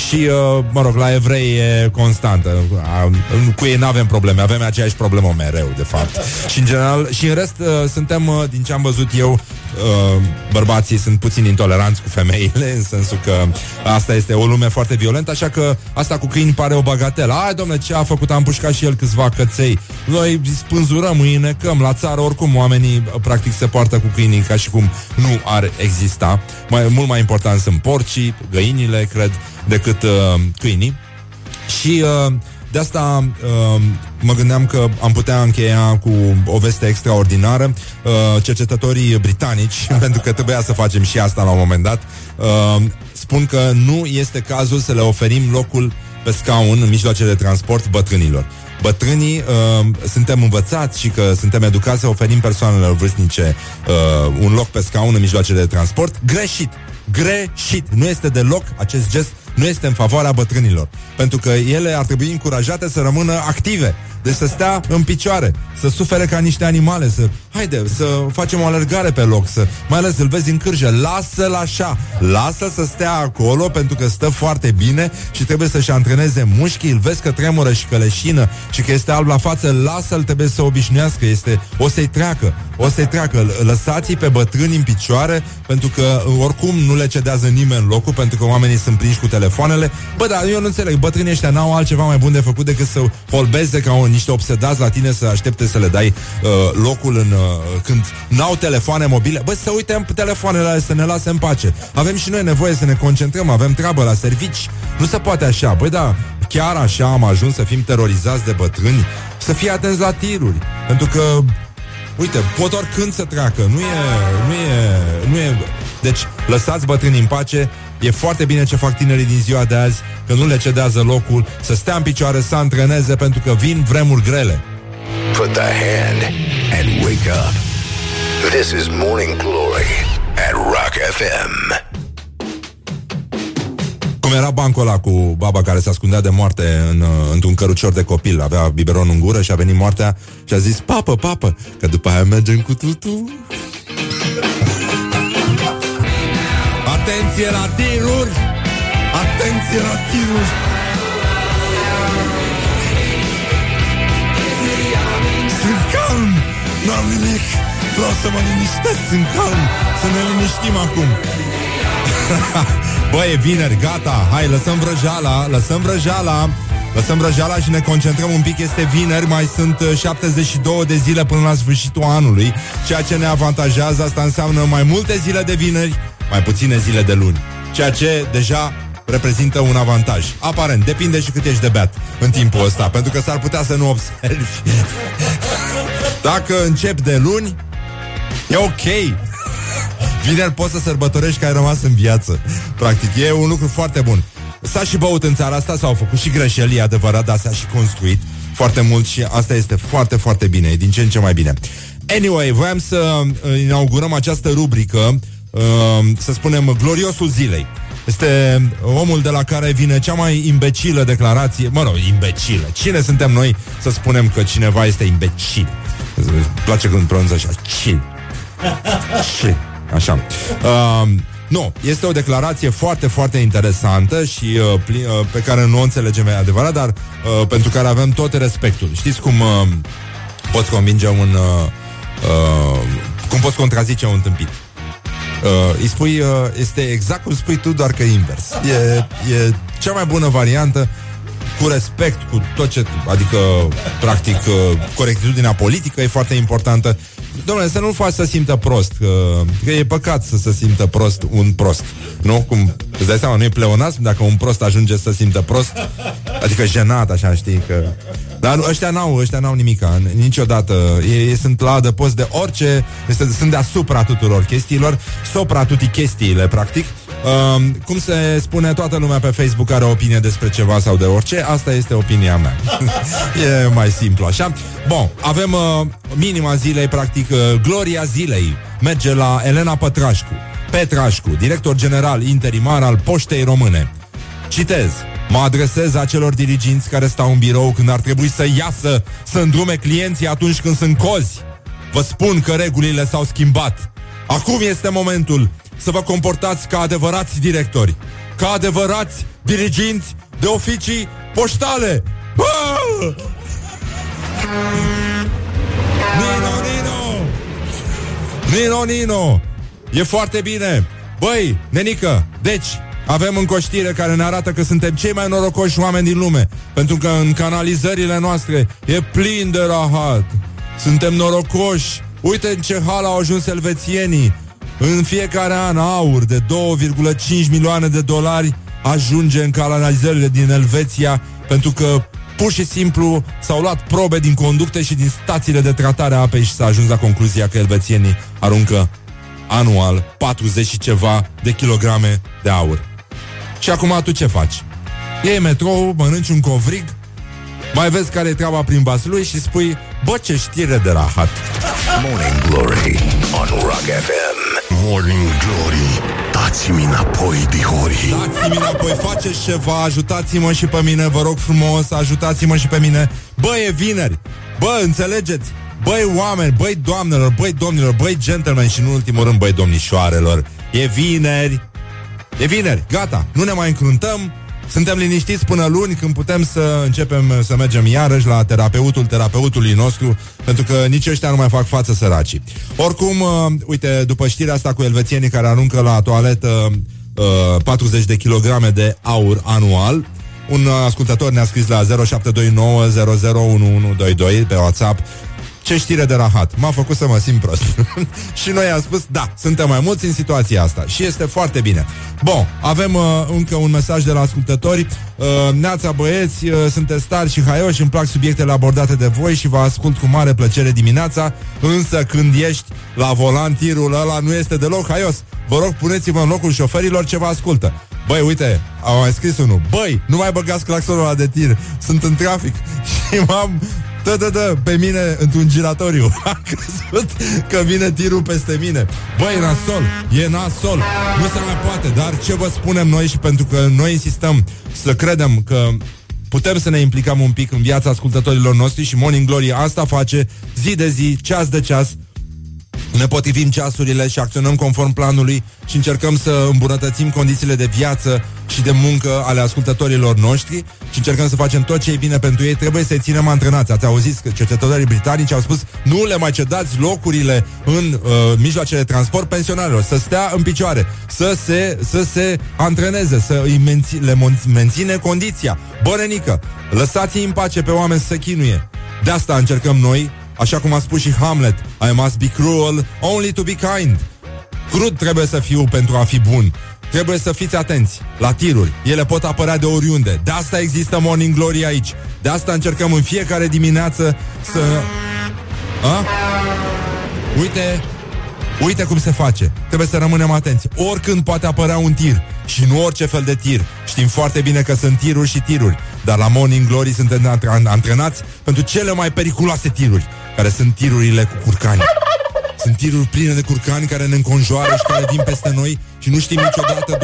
Și, uh, mă rog, la evrei e constantă. Uh, cu ei nu avem probleme, avem aceeași problemă mereu, de fapt. și în general, și în rest, uh, suntem, uh, din ce am văzut eu, uh, bărbații sunt puțin intoleranți cu femeile, în sensul că asta este o lume foarte violentă, așa că asta cu câini pare o bagatelă. Ai, domnule, ce a făcut? Am pușcat și el câțiva căței. Noi spânzurăm, îi necăm la țară, oricum oamenii practic se poartă cu câinii ca și cum nu ar exista. Mai, mult mai important sunt porcii, găinile, cred, decât uh, câinii. Și uh, de asta uh, mă gândeam că am putea încheia cu o veste extraordinară. Uh, cercetătorii britanici, pentru că trebuia să facem și asta la un moment dat, uh, spun că nu este cazul să le oferim locul pe scaun în mijloace de transport bătrânilor. Bătrânii uh, suntem învățați și că suntem educați să oferim persoanelor vârstnice uh, un loc pe scaun în mijloace de transport. Greșit! Greșit! Nu este deloc acest gest nu este în favoarea bătrânilor. Pentru că ele ar trebui încurajate să rămână active. Deci să stea în picioare, să sufere ca niște animale, să... Haide, să facem o alergare pe loc, să... Mai ales îl vezi în cârjă, lasă-l așa, lasă să stea acolo pentru că stă foarte bine și trebuie să-și antreneze mușchii, îl vezi că tremură și că leșină și că este alb la față, lasă-l, trebuie să obișnuiască, este... O să-i treacă, o să-i treacă. Lăsați-i pe bătrâni în picioare pentru că oricum nu le cedează nimeni locul pentru că oamenii sunt prinși cu telefoanele. Bă, dar eu nu înțeleg, bătrânii ăștia n-au altceva mai bun de făcut decât să holbeze ca un niște obsedați la tine să aștepte să le dai uh, locul în, uh, când n-au telefoane mobile. Bă, să uităm telefoanele alea, să ne lase în pace. Avem și noi nevoie să ne concentrăm, avem treabă la servici. Nu se poate așa. Băi, da, chiar așa am ajuns să fim terorizați de bătrâni, să fie atenți la tiruri. Pentru că, uite, pot oricând să treacă. Nu e, nu e, nu e... Deci, lăsați bătrânii în pace, E foarte bine ce fac tinerii din ziua de azi, că nu le cedează locul, să stea în picioare, să antreneze, pentru că vin vremuri grele. Put the hand and wake up. This is Morning Glory at Rock FM. Cum era bancul ăla cu baba care se ascundea de moarte în, uh, într-un cărucior de copil, avea biberon în gură și a venit moartea și a zis, papă, papă, că după aia mergem cu tutu. Atenție la tiruri! Atenție la tiruri! Sunt calm! N-am nimic! Vreau să mă liniștesc, sunt calm! Să ne liniștim acum! Băi, e vineri, gata! Hai, lăsăm vrăjeala, lăsăm vrăjeala! Lăsăm vrăjeala și ne concentrăm un pic Este vineri, mai sunt 72 uh, de zile Până la sfârșitul anului Ceea ce ne avantajează, asta înseamnă mai multe zile de vineri mai puține zile de luni, ceea ce deja reprezintă un avantaj. Aparent, depinde și cât ești de beat în timpul ăsta, pentru că s-ar putea să nu observi. Dacă încep de luni, e ok. Vineri poți să sărbătorești că ai rămas în viață. Practic, e un lucru foarte bun. S-a și băut în țara asta, s-au făcut și greșeli, adevărat, dar s-a și construit foarte mult și asta este foarte, foarte bine, e din ce în ce mai bine. Anyway, voiam să inaugurăm această rubrică uh, să spunem, gloriosul zilei. Este omul de la care vine cea mai imbecilă declarație Mă rog, imbecilă Cine suntem noi să spunem că cineva este imbecil? Îmi place când pronunță așa Cil Cil Așa uh, nu, este o declarație foarte, foarte interesantă și uh, pli, uh, pe care nu o înțelegem e adevărat, dar uh, pentru care avem tot respectul. Știți cum uh, poți convinge un... Uh, uh, cum poți contrazice un tâmpit? Uh, îi spui, uh, este exact cum spui tu, doar că invers. E, e cea mai bună variantă cu respect, cu tot ce... Adică, practic, uh, corectitudinea politică e foarte importantă. Domnule, să nu-l faci să simtă prost, că, că e păcat să se simtă prost un prost. Nu? Cum, îți dai seama, nu e pleonasm dacă un prost ajunge să simtă prost? Adică jenat, așa, știi, că... Dar ăștia n-au, ăștia n-au nimica, niciodată. Ei, ei sunt la adăpost de orice, este, sunt deasupra tuturor chestiilor, sopra tuti chestiile, practic. Uh, cum se spune, toată lumea pe Facebook are opinie despre ceva sau de orice, asta este opinia mea. e mai simplu așa. Bun, avem uh, minima zilei, practic, uh, gloria zilei. Merge la Elena Pătrașcu, Petrașcu, director general interimar al Poștei Române. Citez. Mă adresez acelor diriginți care stau în birou când ar trebui să iasă să îndrume clienții atunci când sunt cozi. Vă spun că regulile s-au schimbat. Acum este momentul să vă comportați ca adevărați directori, ca adevărați diriginți de oficii poștale. Ah! Nino, Nino! Nino, Nino! E foarte bine. Băi, nenică, deci, avem încoștire care ne arată că suntem cei mai norocoși oameni din lume. Pentru că în canalizările noastre e plin de rahat. Suntem norocoși. Uite în ce hal au ajuns elvețienii. În fiecare an aur de 2,5 milioane de dolari ajunge în canalizările din Elveția pentru că pur și simplu s-au luat probe din conducte și din stațiile de tratare a apei și s-a ajuns la concluzia că elvețienii aruncă anual 40 și ceva de kilograme de aur. Și acum tu ce faci? Iei metrou, mănânci un covrig, mai vezi care e treaba prin Vaslui și spui Bă, ce știre de rahat Morning Glory on Rock FM. Morning Glory Dați-mi înapoi, dihori Dați-mi înapoi, faceți ceva, ajutați-mă și pe mine, vă rog frumos, ajutați-mă și pe mine. Bă, e vineri, bă, înțelegeți? Băi oameni, băi doamnelor, băi domnilor, băi gentlemen și în ultimul rând băi domnișoarelor. E vineri, e vineri, gata, nu ne mai încruntăm, suntem liniștiți până luni când putem să începem să mergem iarăși la terapeutul terapeutului nostru, pentru că nici ăștia nu mai fac față săracii. Oricum, uh, uite, după știrea asta cu elvețienii care aruncă la toaletă uh, 40 de kilograme de aur anual, un ascultător ne-a scris la 0729001122 pe WhatsApp ce știre de rahat. M-a făcut să mă simt prost. și noi am spus, da, suntem mai mulți în situația asta. Și este foarte bine. Bun, avem uh, încă un mesaj de la ascultători. Uh, Neața băieți, uh, sunteți tari și haioși, îmi plac subiectele abordate de voi și vă ascult cu mare plăcere dimineața, însă când ești la volan, tirul ăla nu este deloc haios. Vă rog, puneți-vă în locul șoferilor ce vă ascultă. Băi, uite, au mai scris unul Băi, nu mai băgați claxonul ăla de tir Sunt în trafic Și m-am da, da, da, pe mine într-un giratoriu. Am crezut că vine tirul peste mine. Băi, e nasol, e nasol. Nu se mai poate, dar ce vă spunem noi Și pentru că noi insistăm să credem că putem să ne implicăm un pic în viața ascultătorilor noștri și Morning Glory asta face zi de zi, ceas de ceas ne potrivim ceasurile și acționăm conform planului și încercăm să îmbunătățim condițiile de viață și de muncă ale ascultătorilor noștri și încercăm să facem tot ce e bine pentru ei. Trebuie să-i ținem antrenați. Ați auzit că cercetătorii britanici au spus nu le mai cedați locurile în uh, mijloacele de transport pensionarilor, să stea în picioare, să se, să se antreneze, să îi menți, le mon- menține condiția. Bărănică, lăsați-i în pace pe oameni să se chinuie. De asta încercăm noi Așa cum a spus și Hamlet I must be cruel only to be kind. Crud trebuie să fiu pentru a fi bun. Trebuie să fiți atenți la tiruri. Ele pot apărea de oriunde. De asta există Morning Glory aici. De asta încercăm în fiecare dimineață să... A? Uite, uite cum se face. Trebuie să rămânem atenți. Oricând poate apărea un tir Și nu orice fel de tir Știm foarte bine că sunt tiruri și tiruri Dar la Morning Glory suntem antr- antrenați Pentru cele mai periculoase tiruri Care sunt tirurile cu curcani sunt tiruri pline de curcani care ne înconjoară și care vin peste noi și nu știm niciodată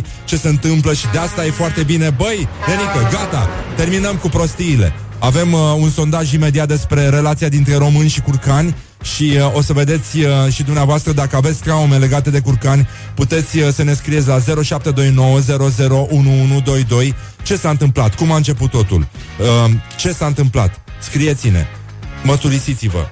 21-22 ce se întâmplă și de asta e foarte bine. Băi, Renică, gata, terminăm cu prostiile. Avem uh, un sondaj imediat despre relația dintre români și curcani și uh, o să vedeți uh, și dumneavoastră dacă aveți traume legate de curcani, puteți uh, să ne scrieți la 0729001122 ce s-a întâmplat, cum a început totul, uh, ce s-a întâmplat. Scrieți-ne, măturisiți-vă.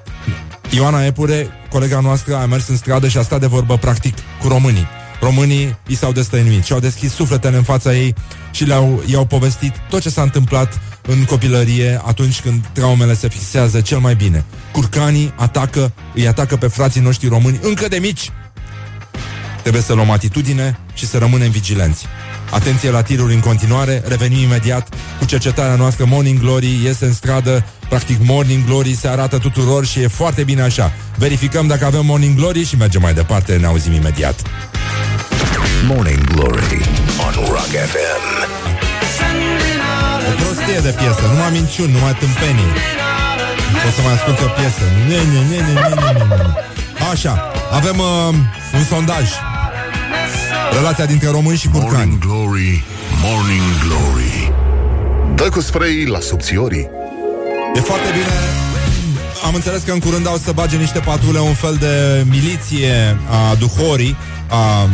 Ioana Epure, colega noastră, a mers în stradă și a stat de vorbă practic cu românii. Românii i s-au destăinuit și au deschis sufletele în fața ei și le-au, i-au povestit tot ce s-a întâmplat în copilărie atunci când traumele se fixează cel mai bine. Curcanii atacă, îi atacă pe frații noștri români încă de mici. Trebuie să luăm atitudine și să rămânem vigilenți. Atenție la tiruri în continuare, revenim imediat cu cercetarea noastră Morning Glory, iese în stradă, practic Morning Glory se arată tuturor și e foarte bine așa. Verificăm dacă avem Morning Glory și mergem mai departe, ne auzim imediat. Morning Glory on Rock FM. O prostie de piesă, numai minciuni, numai tâmpenii. O să mai ascult o piesă. Ne, ne, ne, ne, ne, ne, ne, ne. Așa, avem uh, un sondaj. Relația dintre români și curcani. Morning Glory, Morning Glory. Dă cu spray la subțiorii. E foarte bine. Am înțeles că în curând au să bage niște patrule Un fel de miliție a duhorii a,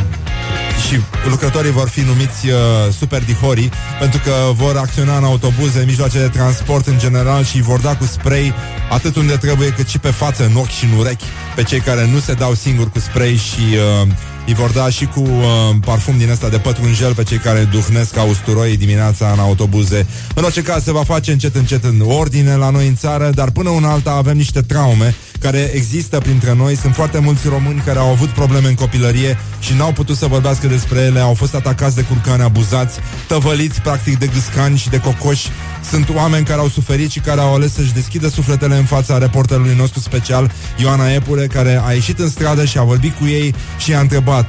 și lucrătorii vor fi numiți uh, super dihori pentru că vor acționa în autobuze, mijloace de transport în general și vor da cu spray atât unde trebuie cât și pe față, în ochi și în urechi pe cei care nu se dau singuri cu spray și uh, îi vor da și cu uh, parfum din ăsta de pătrunjel pe cei care duhnesc ca usturoi dimineața în autobuze. În orice caz se va face încet încet în ordine la noi în țară, dar până una alta avem niște traume care există printre noi. Sunt foarte mulți români care au avut probleme în copilărie și n-au putut să vorbească despre ele, au fost atacați de curcani, abuzați, tăvăliți practic de gâscani și de cocoși. Sunt oameni care au suferit și care au ales să-și deschidă sufletele în fața reporterului nostru special, Ioana Epure, care a ieșit în stradă și a vorbit cu ei și i-a întrebat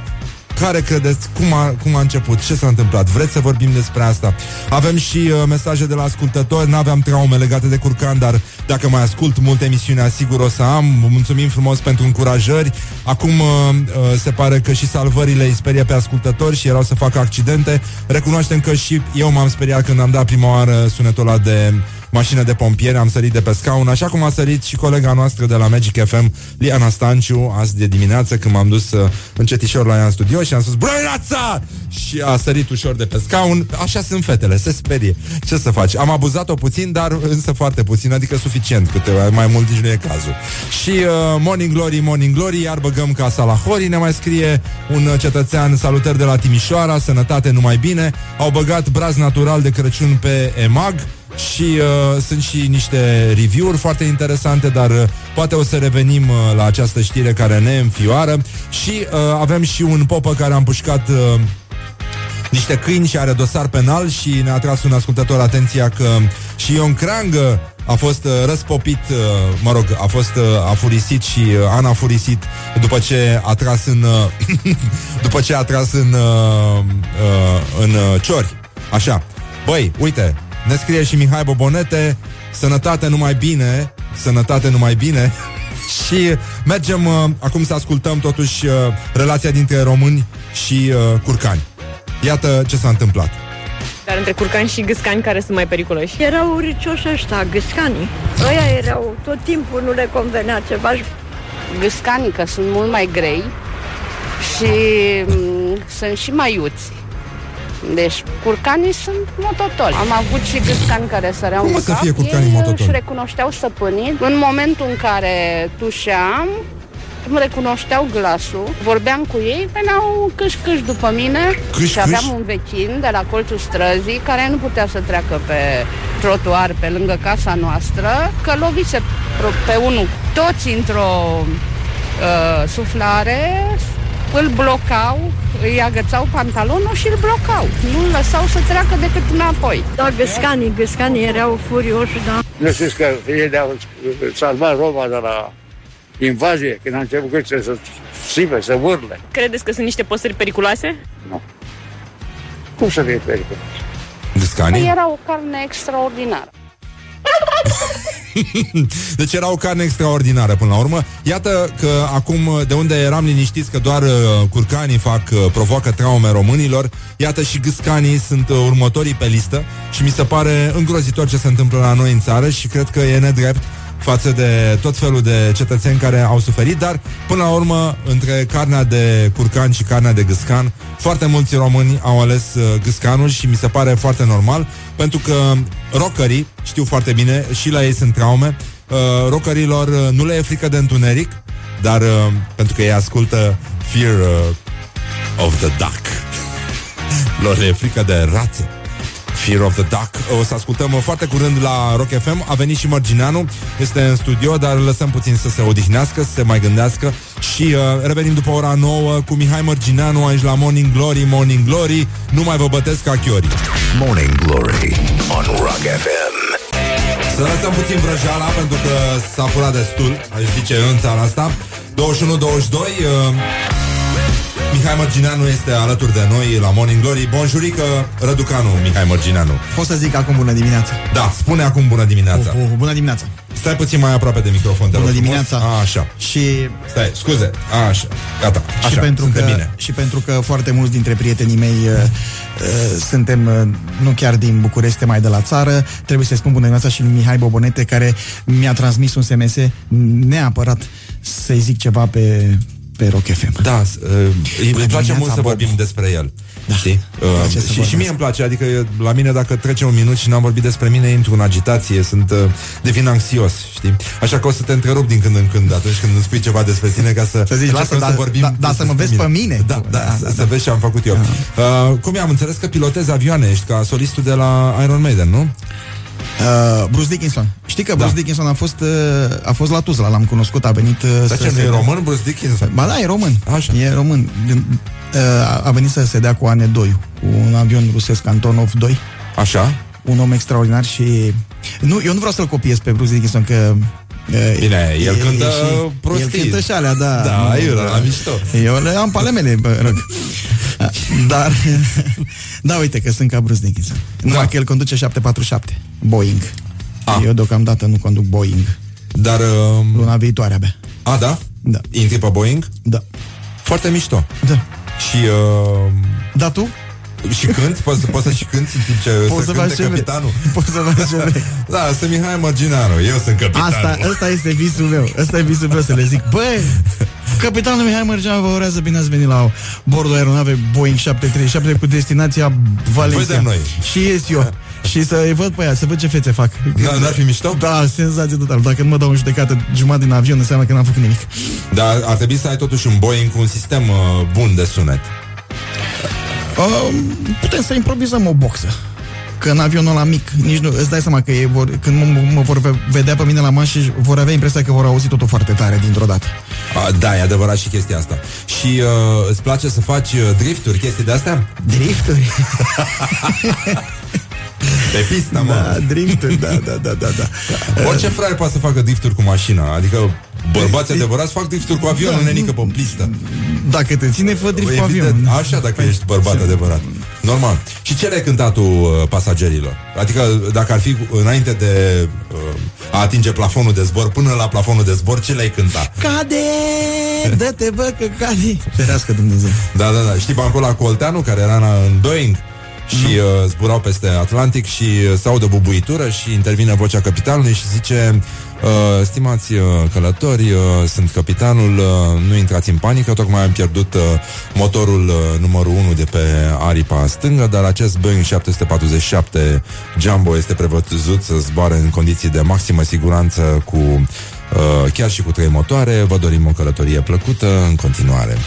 care credeți? Cum a, cum a început? Ce s-a întâmplat? Vreți să vorbim despre asta? Avem și uh, mesaje de la ascultători. N-aveam traume legate de curcan, dar dacă mai ascult multe emisiuni, asigur o să am. Vă mulțumim frumos pentru încurajări. Acum uh, uh, se pare că și salvările îi sperie pe ascultători și erau să facă accidente. Recunoaștem că și eu m-am speriat când am dat prima oară sunetul ăla de mașină de pompieri, am sărit de pe scaun, așa cum a sărit și colega noastră de la Magic FM, Liana Stanciu, azi de dimineață, când m-am dus uh, încetișor la ea în studio și am spus Brăinața! Și a sărit ușor de pe scaun. Așa sunt fetele, se sperie. Ce să faci? Am abuzat-o puțin, dar însă foarte puțin, adică suficient, câteva, mai mult nici nu e cazul. Și uh, Morning Glory, Morning Glory, iar băgăm casa la Hori, ne mai scrie un uh, cetățean, salutări de la Timișoara, sănătate numai bine, au băgat braz natural de Crăciun pe EMAG, și uh, sunt și niște review-uri foarte interesante, dar uh, poate o să revenim uh, la această știre care ne înfioară și uh, avem și un popă care a împușcat uh, niște câini și are dosar penal și ne-a tras un ascultător atenția că și Ion Creangă a fost uh, răspopit, uh, mă rog, a fost uh, afurisit și uh, Ana furisit după ce a tras în uh, după ce a tras în uh, uh, în uh, ciori. Așa. Băi, uite, ne scrie și Mihai Bobonete Sănătate numai bine Sănătate numai bine Și mergem uh, acum să ascultăm totuși uh, Relația dintre români și uh, curcani Iată ce s-a întâmplat Dar între curcani și gâscani care sunt mai periculoși? Erau uricioși ăștia, gâscanii. Ăia erau, tot timpul nu le convenea ceva. gâscanii, că sunt mult mai grei și m- sunt și mai iuți. Deci, curcanii sunt mototoli. Am avut și gâscani care săreau Cum o în să cap. fie curcanii Ei mototoli? își recunoșteau stăpânii. În momentul în care tușeam, îmi recunoșteau glasul, vorbeam cu ei, veneau câș-câș după mine Câș, și aveam câș? un vecin de la colțul străzii care nu putea să treacă pe trotuar pe lângă casa noastră, că lovise pro- pe unul toți într-o uh, suflare, îl blocau, îi agățau pantalonul și îl blocau. Nu îl lăsau să treacă decât înapoi. Da, gâscanii, gâscanii erau furioși, da. Nu știți că ei ne-au salvat Roma de la invazie, când a început câte să țipe, să urle. Credeți că sunt niște păsări periculoase? Cum să fie periculos? Gâscanii? Era o carne extraordinară. Deci era o carne extraordinară până la urmă. Iată că acum, de unde eram liniștiți că doar uh, curcanii fac, uh, provoacă traume românilor, iată și gâscanii sunt uh, următorii pe listă și mi se pare îngrozitor ce se întâmplă la noi în țară și cred că e nedrept față de tot felul de cetățeni care au suferit, dar până la urmă, între carnea de curcan și carnea de gâscan, foarte mulți români au ales uh, gâscanul și mi se pare foarte normal, pentru că rockerii, știu foarte bine, și la ei sunt traume, uh, rockerilor uh, nu le e frică de întuneric, dar uh, pentru că ei ascultă Fear uh, of the Dark. Lor le e frică de rațe. Fear of the Dark. O să ascultăm uh, foarte curând la Rock FM. A venit și Mărgineanu, este în studio, dar îl lăsăm puțin să se odihnească, să se mai gândească și uh, revenim după ora 9 cu Mihai Mărgineanu aici la Morning Glory, Morning Glory. Nu mai vă bătesc ca chiori. Morning Glory on Rock FM. Să lăsăm puțin vrăjeala pentru că s-a furat destul, aș zice eu, în țara asta. 21-22, uh, Mihai Mărgineanu este alături de noi la Morning Glory. Bonjurică, Răducanu, Mihai Mărgineanu. Pot să zic acum bună dimineața. Da, spune acum bună dimineața. Oh, oh, bună dimineața. Stai puțin mai aproape de microfon, te Bună rog frumos. dimineața. A, așa. Și, Stai, scuze. A, așa. Gata. Așa, și, pentru suntem că, bine. și pentru că foarte mulți dintre prietenii mei uh, uh, suntem uh, nu chiar din București, mai de la țară, trebuie să spun bună dimineața și lui Mihai Bobonete, care mi-a transmis un SMS neapărat să-i zic ceva pe pe Rock FM. Da, uh, îi Bună place dimineața, mult să Bobo. vorbim despre el. Da. Știi? place Uh, să și, și vorbesc. mie îmi place, adică eu- la mine dacă trece un minut și n-am vorbit despre mine, intru în agitație, sunt uh, devin anxios, știi? Așa că o să te întrerup din când în când atunci când îmi spui ceva despre tine ca să, Să zici, încercăm lasă, să da, vorbim da, da, să mă despre vezi pe mine. Da, da, Da, să, da, să da. vezi ce am făcut eu. Uh, cum i-am înțeles că pilotezi avioane, ești ca solistul de la Iron Maiden, nu? Uh, Bruce Dickinson. Știi că Bruce Dickinson a fost, uh, a fost la Tuzla, l-am cunoscut, a venit uh, Dar să ce, nu se e dea- român, Bruce Dickinson? Ba da, e român. Așa. E român. Din, uh, a- a venit să se dea cu ane 2, cu un avion rusesc Antonov 2. Așa? Un om extraordinar și... Nu, eu nu vreau să-l copiez pe Bruce Dickinson, că... uh, Bine, el e- cântă e și- prostii. El cântă și alea, da. Da, Nu, eu la mișto. Eu le am pe ale mele, bă, rog. Dar, da, uite că sunt ca Bruce Dickinson. Numai că el conduce 747, Boeing. A. Eu deocamdată nu conduc Boeing. Dar... Uh, Luna viitoare abia. a, da? Da. Intri pe Boeing? Da. Foarte mișto. Da. Și... Uh, Da, tu? Și cânti? Poți, poți să și cânti în timp ce Poți să să cânte faci ce vrei. capitanul? Poți să faci ce vrei. Da, sunt Mihai Marginaro, eu sunt capitanul. Asta, ăsta este visul meu. Ăsta e visul meu să le zic. Băi, capitanul Mihai Mărgean vă urează bine ați venit la bordul aeronave Boeing 737 cu destinația Valencia. Vedem noi. Și ies eu. Și să-i văd pe ea, să văd ce fețe fac. Da, n-ar fi mișto? Da, senzație totală. Dacă nu mă dau în judecată jumătate din avion, înseamnă că n-am făcut nimic. Dar ar trebui să ai totuși un Boeing cu un sistem uh, bun de sunet. Uh, putem să improvizăm o boxă. Că în avionul ăla mic, nici nu, îți dai seama că ei vor, când mă, mă vor ve- vedea pe mine la mașini, vor avea impresia că vor auzi totul foarte tare dintr-o dată. A, da, e adevărat și chestia asta. Și uh, îți place să faci uh, drifturi, chestii de astea? Drifturi? Pe pista, mă. Da, drifturi, da, da, da, da, da. Orice fraier poate să facă drifturi cu mașina. Adică bărbații adevărați fac drifturi cu avionul, Da. nenică pe pistă. Dacă te ține, fă drift cu Evident, avionul. Așa, dacă ești bărbat adevărat. Normal. Și ce le-ai cântat tu uh, pasagerilor? Adică dacă ar fi înainte de uh, a atinge plafonul de zbor, până la plafonul de zbor, ce le-ai cântat? Cade! Dă-te, bă, că cade! Ferească Dumnezeu. Da, da, da. Știi bancul ăla cu Olteanu, care era în- în Boeing? Și uh, zburau peste Atlantic și uh, se audă bubuitură și intervine vocea capitanului și zice uh, Stimați uh, călători, uh, sunt capitanul, uh, nu intrați în panică, tocmai am pierdut uh, motorul uh, numărul 1 de pe aripa stângă, dar acest Boeing 747 Jumbo este prevăzut să zboare în condiții de maximă siguranță cu Uh, chiar și cu trei motoare, vă dorim o călătorie plăcută în continuare.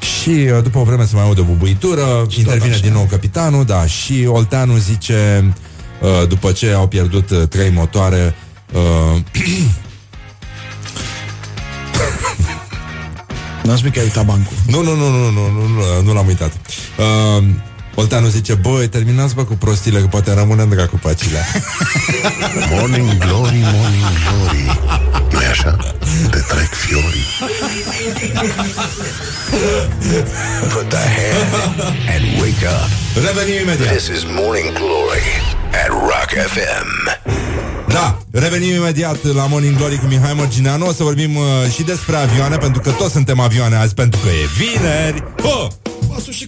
Și uh, după o vreme se mai aude o bubuitură, intervine din nou capitanul, da, și Olteanu zice, uh, după ce au pierdut uh, trei motoare, uh, Nu spui că ai uitat bancul. nu, nu, nu, nu, nu, nu, nu, nu l-am uitat. Uh, Olteanu zice, băi, terminați bă cu prostile, că poate rămâne în dracu pe acelea. Morning Glory, Morning Glory nu așa? Te trec fiorii Put the hand and wake up. Revenim imediat. This is Morning Glory at Rock FM. Da, revenim imediat la Morning Glory cu Mihai Mărgineanu O să vorbim uh, și despre avioane Pentru că toți suntem avioane azi Pentru că e vineri Ho!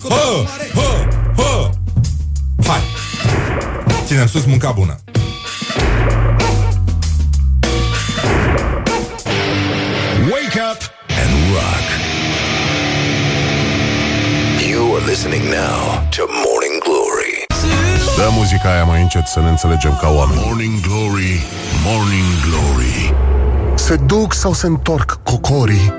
Ho! Ho! Ho! Hai! Ținem sus munca bună Wake up and rock. You are listening now to Morning Glory. Dă muzica aia mai încet să ne înțelegem ca oameni Morning Glory, Morning Glory Se duc sau se întorc cocorii?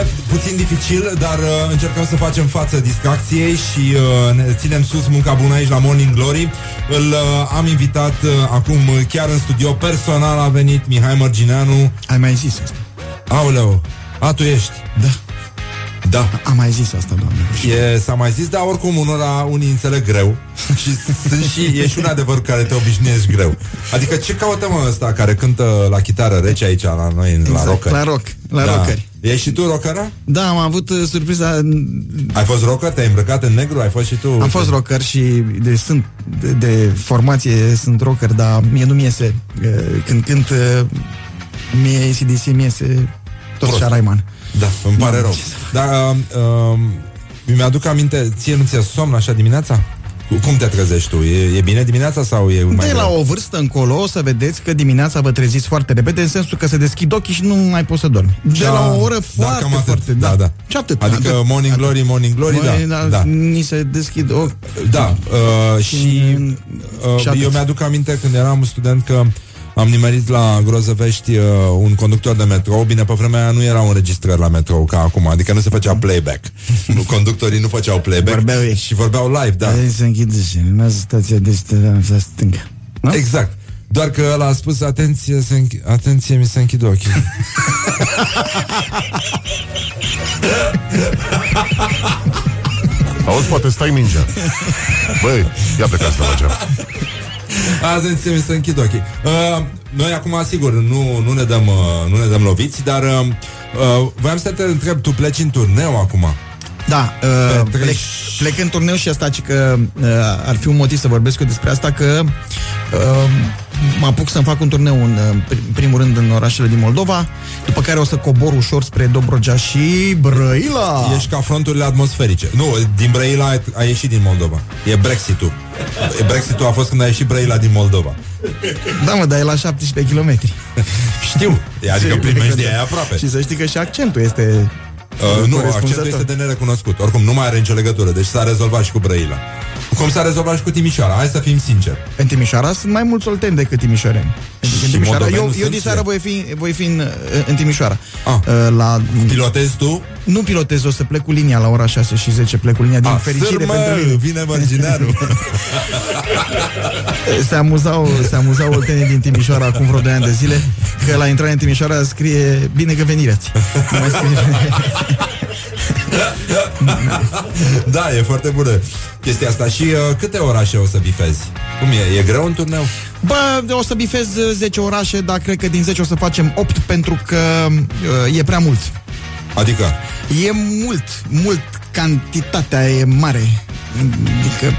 E puțin dificil, dar uh, încercăm să facem față distracției și uh, ne ținem sus munca bună aici la Morning Glory. Îl uh, am invitat uh, acum uh, chiar în studio personal a venit Mihai Mărgineanu. Ai mai zis asta. Aoleu, a, tu ești. Da. Da. Am mai zis asta, doamne. E, s-a mai zis, dar oricum unora unii înțeleg greu Și sunt și, e și un adevăr care te obișnuiești greu Adică ce caută mă ăsta care cântă la chitară rece aici la noi, la Exact, rocker? la rock, la rockeri. Ești și tu rockeră? Da, am avut uh, surpriza... Ai fost rocker? Te-ai îmbrăcat în negru? Ai fost și tu? Am fost rocker și de, sunt de, de formație sunt rocker, dar mie nu mi iese uh, când cânt uh, mie ACDC mi iese tot Prost. Raiman. Da, îmi pare Da, rău ce să Dar um, um, mi-aduc aminte Ție nu ți-e somn așa dimineața? Cum te trezești tu? E, e bine dimineața sau e mai De la greu? o vârstă încolo o să vedeți că dimineața vă treziți foarte repede în sensul că se deschid ochii și nu mai poți să dormi. De Da, la o oră da, foarte, cam atât. foarte... Da, da. Și atât. Adică atât. morning glory, morning glory, Măi, da, da. Ni se deschid ochi. Da, uh, și uh, Și atât. eu mi-aduc aminte când eram student că am nimerit la Grozăvești uh, un conductor de metrou. Bine, pe vremea aia nu erau înregistrări la metrou ca acum, adică nu se făcea playback. Nu, Conductorii nu făceau playback Vorbeau ei. și vorbeau live, da. Hai să închid și urmează stația de la stânga. Nu? Exact. Doar că ăla a spus, atenție, se închi- atenție, mi se închid ochii. Auzi, poate stai mingea. Băi, ia plecați la la geam. Atenție, mi se închid ochii. Uh, noi acum, sigur, nu, nu, ne dăm, uh, nu ne dăm loviți, dar uh, uh, voiam să te întreb, tu pleci în turneu acum? Da, Pe uh, trei- plec, plec în turneu și asta, ci că uh, ar fi un motiv să vorbesc eu despre asta, că uh, mă apuc să-mi fac un turneu în uh, prim- primul rând în orașele din Moldova, după care o să cobor ușor spre Dobrogea și Brăila. Ești ca fronturile atmosferice. Nu, din Brăila ai, ai ieșit din Moldova. E Brexit-ul. E Brexit-ul a fost când a ieșit Brăila din Moldova. Da, mă, dar e la 17 km. Știu. E, adică Și- primești de aia aproape. Și să știi că și accentul este Uh, nu, accentul corespunzător. este de nerecunoscut. Oricum, nu mai are nicio legătură. Deci s-a rezolvat și cu Brăila. Cum s-a rezolvat și cu Timișoara. Hai să fim sinceri. În Timișoara sunt mai mulți olteni decât timișoreni. Adică în Și Timișoara. moldoveni Eu, nu eu sunt din și seară eu. voi fi, voi fi în, în Timișoara. Ah. Uh, La, Pilotezi tu? nu pilotez, o să plec cu linia la ora 6 și 10 plec cu linia din Ah, fericire sârmă, pentru mine. vine mărginearul. Se amuzau, se amuzau oltenii din Timișoara acum vreo 2 ani de zile că la intrarea în Timișoara scrie bine că venireți. Nu mai scrie... da, e foarte bună chestia asta. Și uh, câte orașe o să bifezi? Cum e? E greu în turneu? Bă, o să bifez 10 orașe, dar cred că din 10 o să facem 8 pentru că uh, e prea mult. Adică? E mult, mult, cantitatea e mare. Adică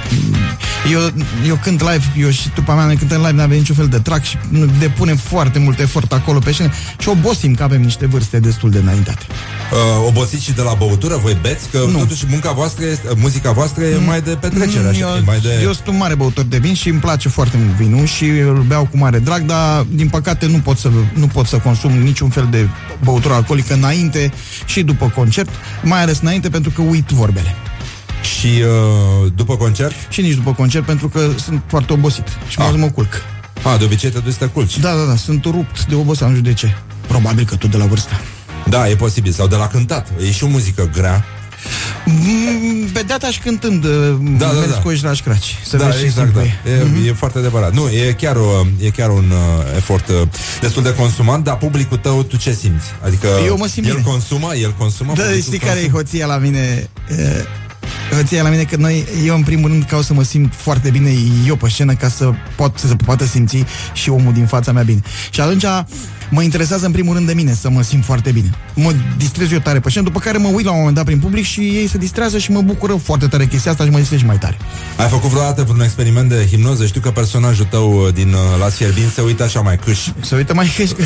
eu, eu cânt live, eu și după mea ne cântăm live, n-avem niciun fel de track și depunem foarte mult efort acolo pe scenă și obosim că avem niște vârste destul de înaintate. Uh, obosiți și de la băutură? Voi beți? Că Nu. totuși munca voastră este, muzica voastră e mai de petrecere, așa, eu, e mai de... eu sunt un mare băutor de vin și îmi place foarte mult vinul și îl beau cu mare drag, dar din păcate nu pot să, nu pot să consum niciun fel de băutură alcoolică înainte și după concert, mai ales înainte pentru că uit vorbele. Și uh, după concert? Și nici după concert pentru că sunt foarte obosit și mă, Ah. mă culc. A, de obicei te duci să te culci. Da, da, da, sunt rupt de oboseală, nu știu de ce. Probabil că tot de la vârstă. Da, e posibil. Sau de la cântat. E și o muzică grea. Mm, Pe data și cântând Da, da, da, mers da. cu ești la craci. Să da, vezi ce exact, simplu da. e. E, e foarte adevărat. Nu, e chiar, o, e chiar un uh, efort uh, destul de consumant, dar publicul tău, tu ce simți? Adică Eu mă simt el bine. consumă, el consumă. Da, publicul știi care e consumă? hoția la mine? E, Hoția la mine că noi, eu în primul rând caut să mă simt foarte bine eu pe scenă ca să pot să se poată simți și omul din fața mea bine. Și atunci mă interesează în primul rând de mine să mă simt foarte bine. Mă distrez eu tare pe scenă, după care mă uit la un moment dat prin public și ei se distrează și mă bucură foarte tare chestia asta și mă distrez și mai tare. Ai făcut vreodată vreun experiment de hipnoză? Știu că personajul tău uh, din uh, Las Fierbin se uită așa mai câș. Se uită mai câș. Uh,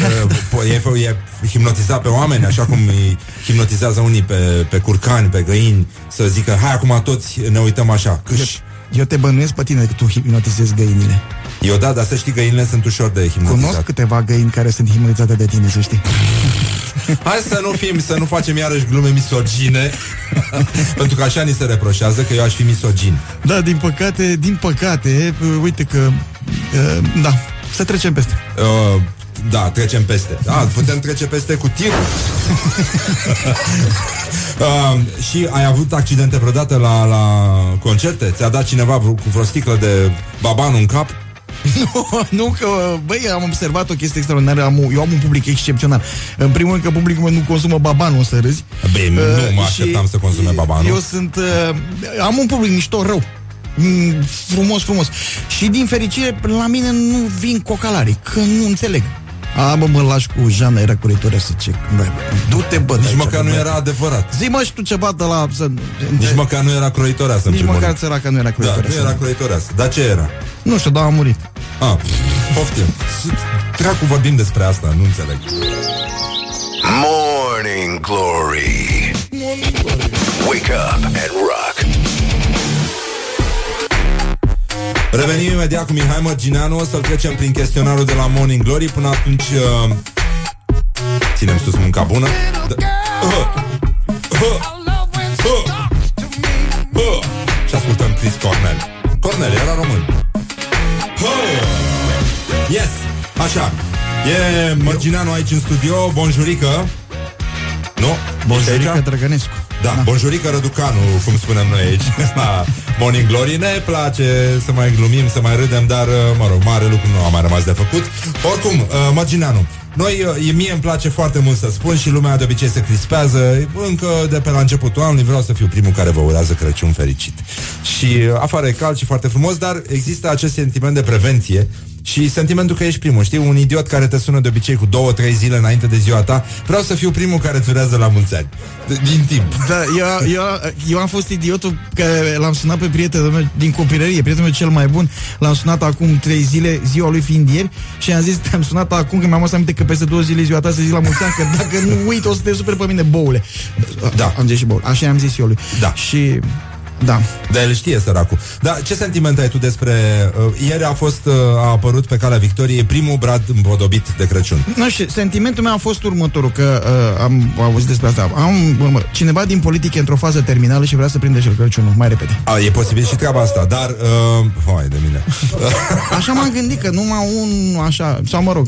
e, fă- e hipnotizat pe oameni, așa cum îi hipnotizează unii pe, pe curcani, pe găini, să zică, hai acum toți ne uităm așa, câș. Eu te bănuiesc pe tine că tu hipnotizezi găinile. Eu da, dar să știi, găinile sunt ușor de hipnotizat. Cunosc câteva găini care sunt hipnotizate de tine, să știi. Hai să nu fim, să nu facem iarăși glume misogine Pentru că așa ni se reproșează Că eu aș fi misogin Da, din păcate, din păcate, uh, uite că, uh, da, să trecem peste. uh, Da, trecem peste Da, putem trece peste cu tirul uh, Și ai avut accidente vreodată la, la concerte? Ți-a dat cineva vreo- cu vreo sticlă de baban în cap? Nu, nu că, băi, am observat o chestie extraordinară, am, eu am un public excepțional. În primul rând că publicul meu nu consumă babanul, o să râzi. Bine, nu mă Uh, așteptam și să consume babanul Eu sunt, uh, am un public mișto rău. Mm, frumos, frumos. Și din fericire, la mine nu vin cocalarii, că nu înțeleg. A, bă, mă lași cu Jana, era curitoare să ce... Bă, du-te, bă, de Nici aici, măcar bă, nu bă. era adevărat Zi, mă, și tu ceva de la... Să, Nici măcar nu era croitoreasă în Nici primul măcar rând. țăraca nu era Da, curitoare. nu era croitoreasă Dar ce era? Nu știu, dar a murit. Ah, poftim Dracu vorbim despre asta, nu înțeleg Morning Glory. Wake up and rock. Revenim imediat cu Mihai Mărgineanu O să-l trecem prin chestionarul de la Morning Glory Până atunci uh, Ținem sus munca bună da. uh. Uh. Uh. Uh. Și ascultăm Chris Cornell Cornell era român uh. Yes, așa E Mărgineanu aici în studio Bonjurică Nu? Bonjurică Drăgănescu da, da. bonjurică Răducanu, cum spunem noi aici La Morning Glory Ne place să mai glumim, să mai râdem Dar, mă rog, mare lucru nu a mai rămas de făcut Oricum, uh, Mărgineanu noi, uh, mie îmi place foarte mult să spun și lumea de obicei se crispează. Încă de pe la începutul anului vreau să fiu primul care vă urează Crăciun fericit. Și uh, afară e cald și foarte frumos, dar există acest sentiment de prevenție și sentimentul că ești primul, știi? Un idiot care te sună de obicei cu două, trei zile înainte de ziua ta Vreau să fiu primul care îți urează la mulți ani. Din timp. Da, eu, eu, eu am fost idiotul că l-am sunat pe prietenul meu din copilărie Prietenul meu cel mai bun. L-am sunat acum trei zile, ziua lui fiind ieri Și am zis, te-am sunat acum că mi-am adus aminte că peste două zile ziua ta să zic la mulți ani Că dacă nu uit o să te super pe mine, boule. Da. Am zis și boule, așa am zis eu lui. Da. Și da. Da, el știe săracul. Dar ce sentiment ai tu despre... Uh, ieri a fost, uh, a apărut pe calea victoriei primul brad împodobit de Crăciun. Nu știu, sentimentul meu a fost următorul, că uh, am auzit despre asta. Am urmă, cineva din politică într-o fază terminală și vrea să prinde și Crăciunul, mai repede. A, e posibil și treaba asta, dar... Uh, hai de mine. așa m-am gândit că numai un așa, sau mă rog,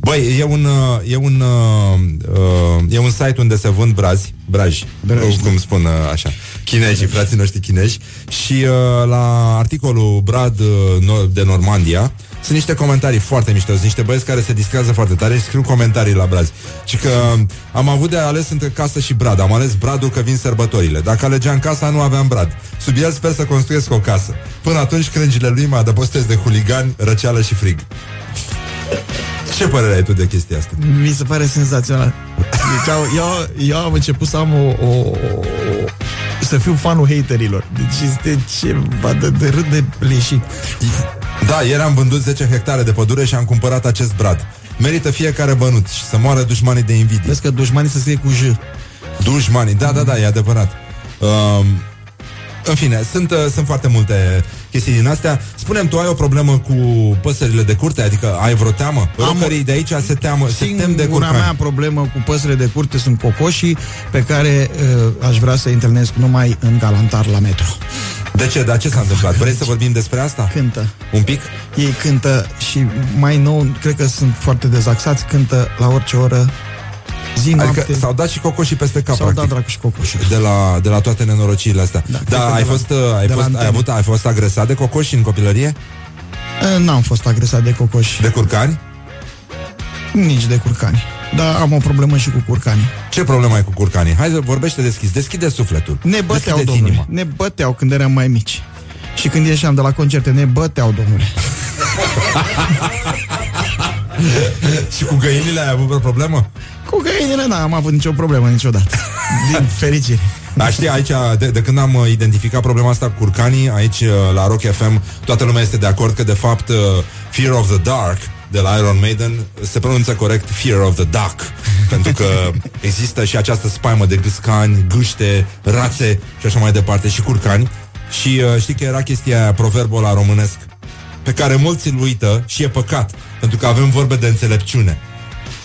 Băi, e un, uh, e un, uh, uh, e un site unde se vând brazi, braji, braji cum spun uh, așa, chinezii, frații noștri chinezi, și uh, la articolul Brad uh, de Normandia sunt niște comentarii foarte mișto, sunt niște băieți care se distrează foarte tare și scriu comentarii la brazi. Și că am avut de ales între casă și brad. Am ales bradul că vin sărbătorile. Dacă alegeam casa, nu aveam brad. Sub el sper să construiesc o casă. Până atunci, crângile lui mă adăpostez de huligani, răceală și frig. Ce părere ai tu de chestia asta? Mi se pare senzațional. Deci, eu, eu am început să am o, o, o să fiu fanul haterilor. Deci este ceva de, de râd de leșit. Da, ieri am vândut 10 hectare de pădure și am cumpărat acest brad. Merită fiecare bănut și să moară dușmanii de invidie. Vezi că dușmanii să scrie cu J. Dușmanii, da, da, da, e adevărat. Um, în fine, sunt, uh, sunt foarte multe chestii din astea. Spunem, tu ai o problemă cu păsările de curte? Adică ai vreo teamă? Rocării de aici se teamă, se tem de curcani. mea problemă cu păsările de curte sunt cocoșii pe care uh, aș vrea să-i întâlnesc numai în galantar la metro. De ce? Dar ce s-a întâmplat? Vrei să vorbim despre asta? Cântă. Un pic? Ei cântă și mai nou, cred că sunt foarte dezaxați, cântă la orice oră zi, adică noapte. s-au dat și cocoșii peste cap, S-au practic. dat dracu și cocoșii. De la, de la toate nenorocirile astea. Da, da ai, fost, la, ai, fost, ai, avut, ai fost agresat de cocoși în copilărie? N-am fost agresat de cocoși. De curcani? Nici de curcani. Dar am o problemă și cu curcanii. Ce problemă ai cu curcanii? Hai să vorbește deschis, deschide sufletul. Ne băteau, domnule. Inima. Ne băteau când eram mai mici. Și când ieșeam de la concerte, ne băteau, domnule. și cu găinile ai avut o problemă? Cu găinile n-am avut nicio problemă niciodată. Din fericire. Da, știi, aici, de, de când am uh, identificat problema asta cu curcanii, aici uh, la Rock FM, toată lumea este de acord că, de fapt, uh, Fear of the Dark de la Iron Maiden se pronunță corect Fear of the Duck pentru că există și această spaimă de gâscani, gâște, rațe și așa mai departe și curcani și uh, știi că era chestia aia, proverbul la românesc pe care mulți îl uită și e păcat pentru că avem vorbe de înțelepciune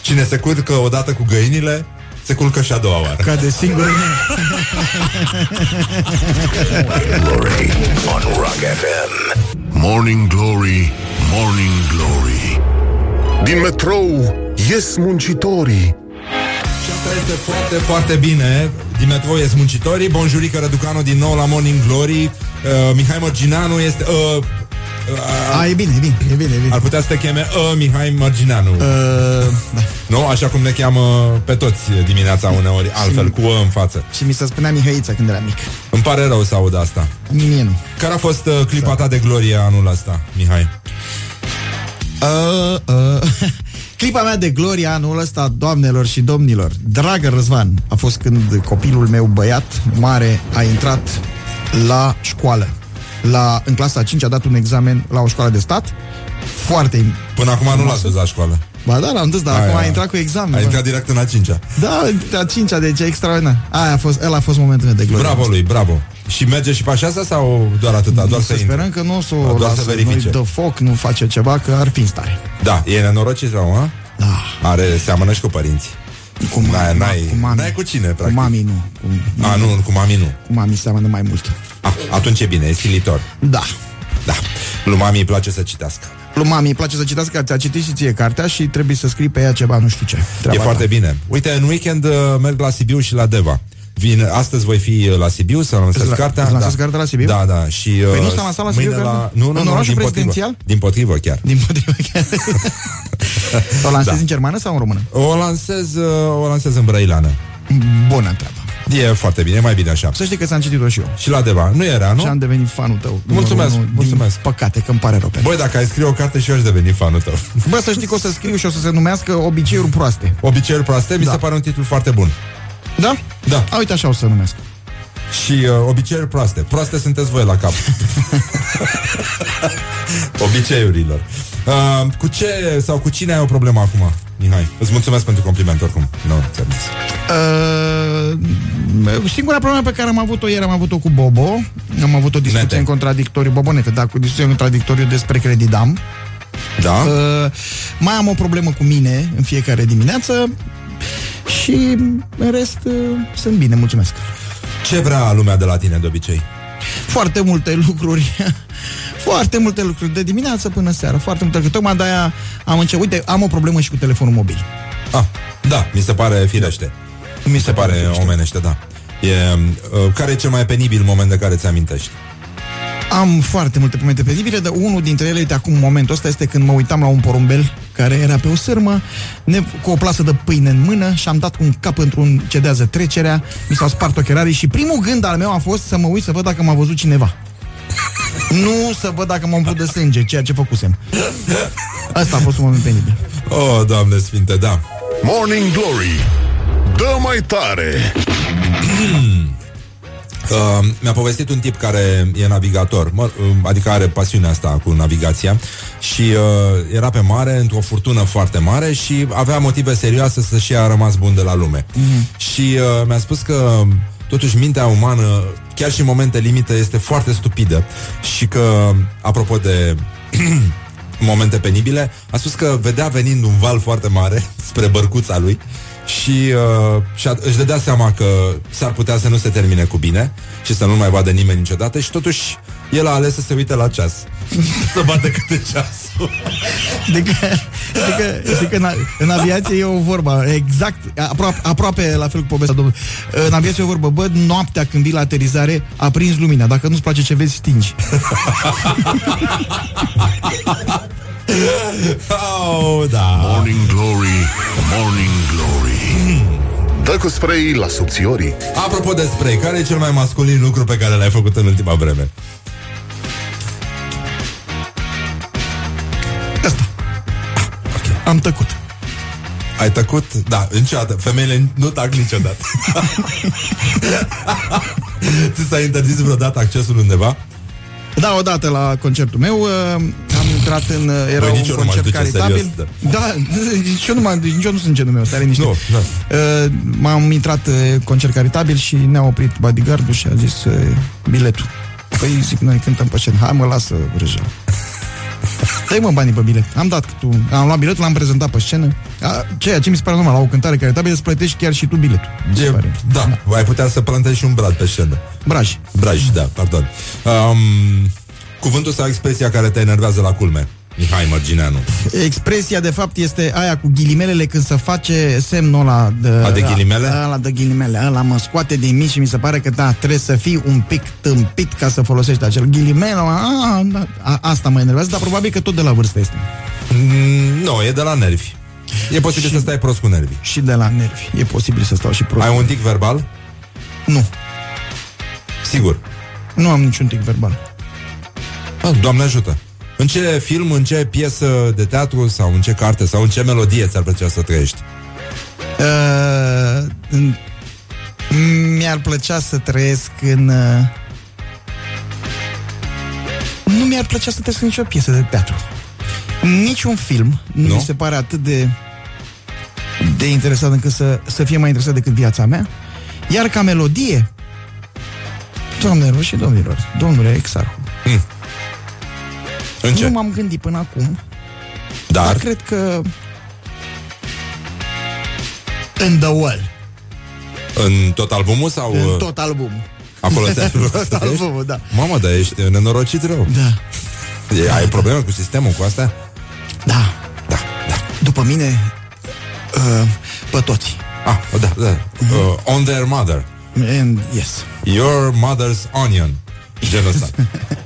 Cine se culcă odată cu găinile, se culcă și a doua oară. Ca de singur Glory on Rock FM. Morning Glory, Morning Glory. Din metrou ies muncitorii. Și asta este foarte, foarte bine. Din metrou ies muncitorii. Bonjurică Răducanu din nou la Morning Glory. Uh, Mihai Mărgineanu este... Uh, a, e bine, e bine, e bine, e bine. Ar putea să te cheme uh, Mihai Margineanu. Uh, da. Nu? Așa cum ne cheamă pe toți dimineața uneori, altfel, cu uh în față. Și mi se spunea Mihaița când era mic. Îmi pare rău să aud asta. Mie nu. Care a fost uh, clipa ta de glorie anul ăsta, Mihai? Uh, uh. Clipa mea de glorie anul ăsta, doamnelor și domnilor, dragă Răzvan, a fost când copilul meu băiat mare a intrat la școală la, în clasa 5 a dat un examen la o școală de stat foarte Până acum nu l-ați dus la școală. Ba da, l-am dus, dar acum a intrat cu examen. A intrat direct în a cincea. Da, a cincea, deci extraordinar. Aia a fost, el a fost momentul meu de glorie. Bravo lui, bravo. Și merge și pe așa asta sau doar atâta? Doar să să sperăm intre? că nu o să A, o doar să lasă noi verifice. dă foc, nu face ceva, că ar fi în stare. Da, e nenorocit sau, mă? Da. Are, seamănă și cu părinții. Cu, ma- N-ai, n-ai, cu mami. n-ai cu cine, Cu practic. mami nu. Cu, A, nu, cu mami nu. cu mami seamănă mai mult. A, atunci e bine, e stilitor. Da. Da. Lui mami îi place să citească. Lui mami îi place să citească, că ți-a citit și ție cartea și trebuie să scrii pe ea ceva, nu știu ce. Treaba e foarte ta. bine. Uite, în weekend uh, merg la Sibiu și la Deva. Vin, astăzi voi fi uh, la Sibiu să lansez La- cartea. îți lansezi da. cartea la Sibiu? Da, da. Și, uh, Păi nu s-a lansat la Sibiu mâine cartea? la... Nu, nu, În nu, orașul din prezidențial? Potrivă. Din potrivă chiar. Din potrivă chiar. o lansezi Da. în germană sau în română? O lansez, uh, o lansez în brăileană. Bună treabă. E foarte bine, e mai bine așa. Să știi că ți-am citit-o și eu. Și la Deva. Nu era, nu? Și am devenit fanul tău. Mulțumesc, Numărul unu, mulțumesc. Din păcate, că îmi pare rău pentru Băi, dacă ai scrie o carte și eu aș deveni fanul tău. Bă, să știi că o să scriu și o să se numească Obiceiuri proaste. Obiceiuri proaste, mi Da. se pare un titlu foarte bun. Da? Da. A, uite, așa o să se numesc. Și uh, obiceiuri proaste. Proaste sunteți voi la cap. Obiceiurilor. Uh, cu ce sau cu cine ai o problemă acum, Mihai? Îți mulțumesc pentru compliment oricum. Nu, ți-am zis. Uh, singura problemă pe care am avut-o ieri am avut-o cu Bobo. Am avut o discuție Nete. în contradictoriu, Bobonete, da, cu discuție în contradictoriu despre Credidam. Da? Uh, mai am o problemă cu mine în fiecare dimineață și în rest uh, sunt bine, mulțumesc. Ce vrea lumea de la tine de obicei? Foarte multe lucruri foarte multe lucruri de dimineață până seara, foarte multe lucruri. Tocmai de-aia am început, uite, am o problemă și cu telefonul mobil. Ah, da, mi se pare firește. Mi se pare omenește, da. E, uh, care e cel mai penibil moment de care ți amintești? Am foarte multe momente penibile, dar unul dintre ele, uite, acum momentul ăsta este când mă uitam la un porumbel care era pe o sârmă, ne, cu o plasă de pâine în mână și am dat cu un cap într-un cedează trecerea, mi s-au spart ochelarii și primul gând al meu a fost să mă uit să văd dacă m-a văzut cineva. nu să văd dacă m-am umplut de sânge, ceea ce făcusem. Asta a fost un moment penibil. Oh, Doamne Sfinte, da. Morning Glory Dă mai tare Uh, mi-a povestit un tip care e navigator, mă, uh, adică are pasiunea asta cu navigația și uh, era pe mare, într-o furtună foarte mare și avea motive serioase să-și ia rămas bun de la lume. Mm-hmm. Și uh, mi-a spus că totuși mintea umană, chiar și în momente limite, este foarte stupidă și că, apropo de momente penibile, a spus că vedea venind un val foarte mare spre bărcuța lui și, uh, și a, își dădea seama că s-ar putea să nu se termine cu bine și să nu mai vadă nimeni niciodată și totuși el a ales să se uite la ceas. să bată câte ceasul. Adică, adică, adică în, în aviație e o vorbă exact, aproape, aproape la fel cu povestea domnului. În aviație e o vorbă, bă, noaptea când vii la aterizare, aprins lumina, dacă nu-ți place ce vezi, stingi. oh, da. Morning Glory Morning Glory Dă cu spray la subțiorii Apropo de spray, care e cel mai masculin lucru pe care l-ai făcut în ultima vreme? Am tăcut. Ai tăcut? Da, niciodată. Femeile nu tac niciodată. Ți s-a interzis vreodată accesul undeva? Da, odată la concertul meu uh, am intrat în... uh, Era Băi, un nici eu nu m-aș concert duce caritabil. serios, da, nici eu nu, m-am, nici eu nu sunt genul meu, stai liniște. Nu, nu. Uh, m-am intrat uh, concert caritabil și ne-a oprit bodyguardul și a zis uh, biletul. Păi zic, noi cântăm pe scenă. Hai mă, lasă vrăja. Dai mă banii pe bilet. Am dat tu. Am luat biletul, l-am prezentat pe scenă. A, ceea ce mi se pare normal, la o cântare caritabilă îți plătești chiar și tu biletul. Mi se E, pare. da, ai putea să plantezi și un brad pe scenă. Braj. Braj, da, pardon. Um, cuvântul sau expresia care te enervează la culme? Mihai Mărgineanu. Expresia, de fapt, este aia cu ghilimelele când se face semnul ăla de... A de ghilimele? Ăla de ghilimele. Ăla mă scoate din mine și mi se pare că, da, trebuie să fii un pic tâmpit ca să folosești acel ghilimel. A, da, a, asta mă enervează, dar probabil că tot de la vârstă este. Mm, nu, e de la nervi. E posibil Și- să stai prost cu nervii. Și de la nervi. E posibil să stau și prost. Ai un tic verbal? Nu. Sigur. Nu am niciun tic verbal. Ah, Doamne ajută. În ce film, în ce piesă de teatru sau în ce carte sau în ce melodie ți-ar plăcea să trăiești? Uh, în- mi-ar plăcea să trăiesc în... Uh, nu mi-ar plăcea să trăiesc în nicio piesă de teatru. Niciun film nu, Nu? mi se pare atât de de interesat încât să, să fie mai interesat decât viața mea. Iar ca melodie, Doamnelor și domnilor, domnule Exarhu, În ce? nu m-am gândit până acum, Dar, dar cred că în The Well, în tot albumul sau... în uh, tot albumul. Acolo te tot albumul, da. Mamă, dar ești nenorocit rău. Da. E, ai probleme cu sistemul, cu astea? Da. Da, da. După mine, uh, pe toți. Ah, da, da. Uh, on their mother. And yes. Your mother's onion. Genul ăsta.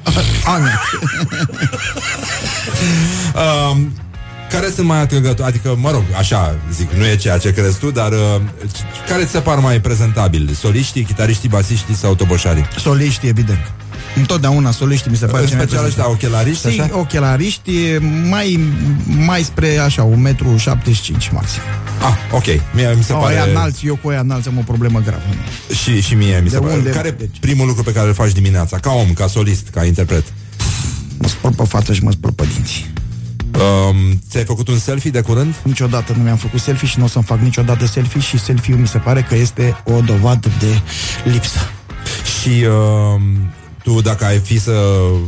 Ania. um, care sunt mai atrăgători? Adică, mă rog, așa zic, nu e ceea ce crezi tu, dar uh, care ți se par mai prezentabili? Soliștii, chitariștii, basiștii sau toboșarii? Soliști, evident. Întotdeauna soliștii mi se pare În cei mai special ăștia prezentabili. ochelariști, Si, așa? ochelariști, mai, mai spre așa, 1,75 m maxim. Ah, ok. Mie mi se Oh, pare... aia înalți, eu cu aia înalți am o problemă gravă. Și, și mie mi se De pare. unde? Care e Deci- primul lucru pe care îl faci dimineața? Ca om, ca solist, ca interpret? Mă spăl pe față și mă spăl pe dinți. Um, ți-ai făcut un selfie de curând? Niciodată nu mi-am făcut selfie și nu o să-mi fac niciodată selfie și selfie-ul mi se pare că este o dovadă de lipsă. Și uh, tu, dacă ai fi să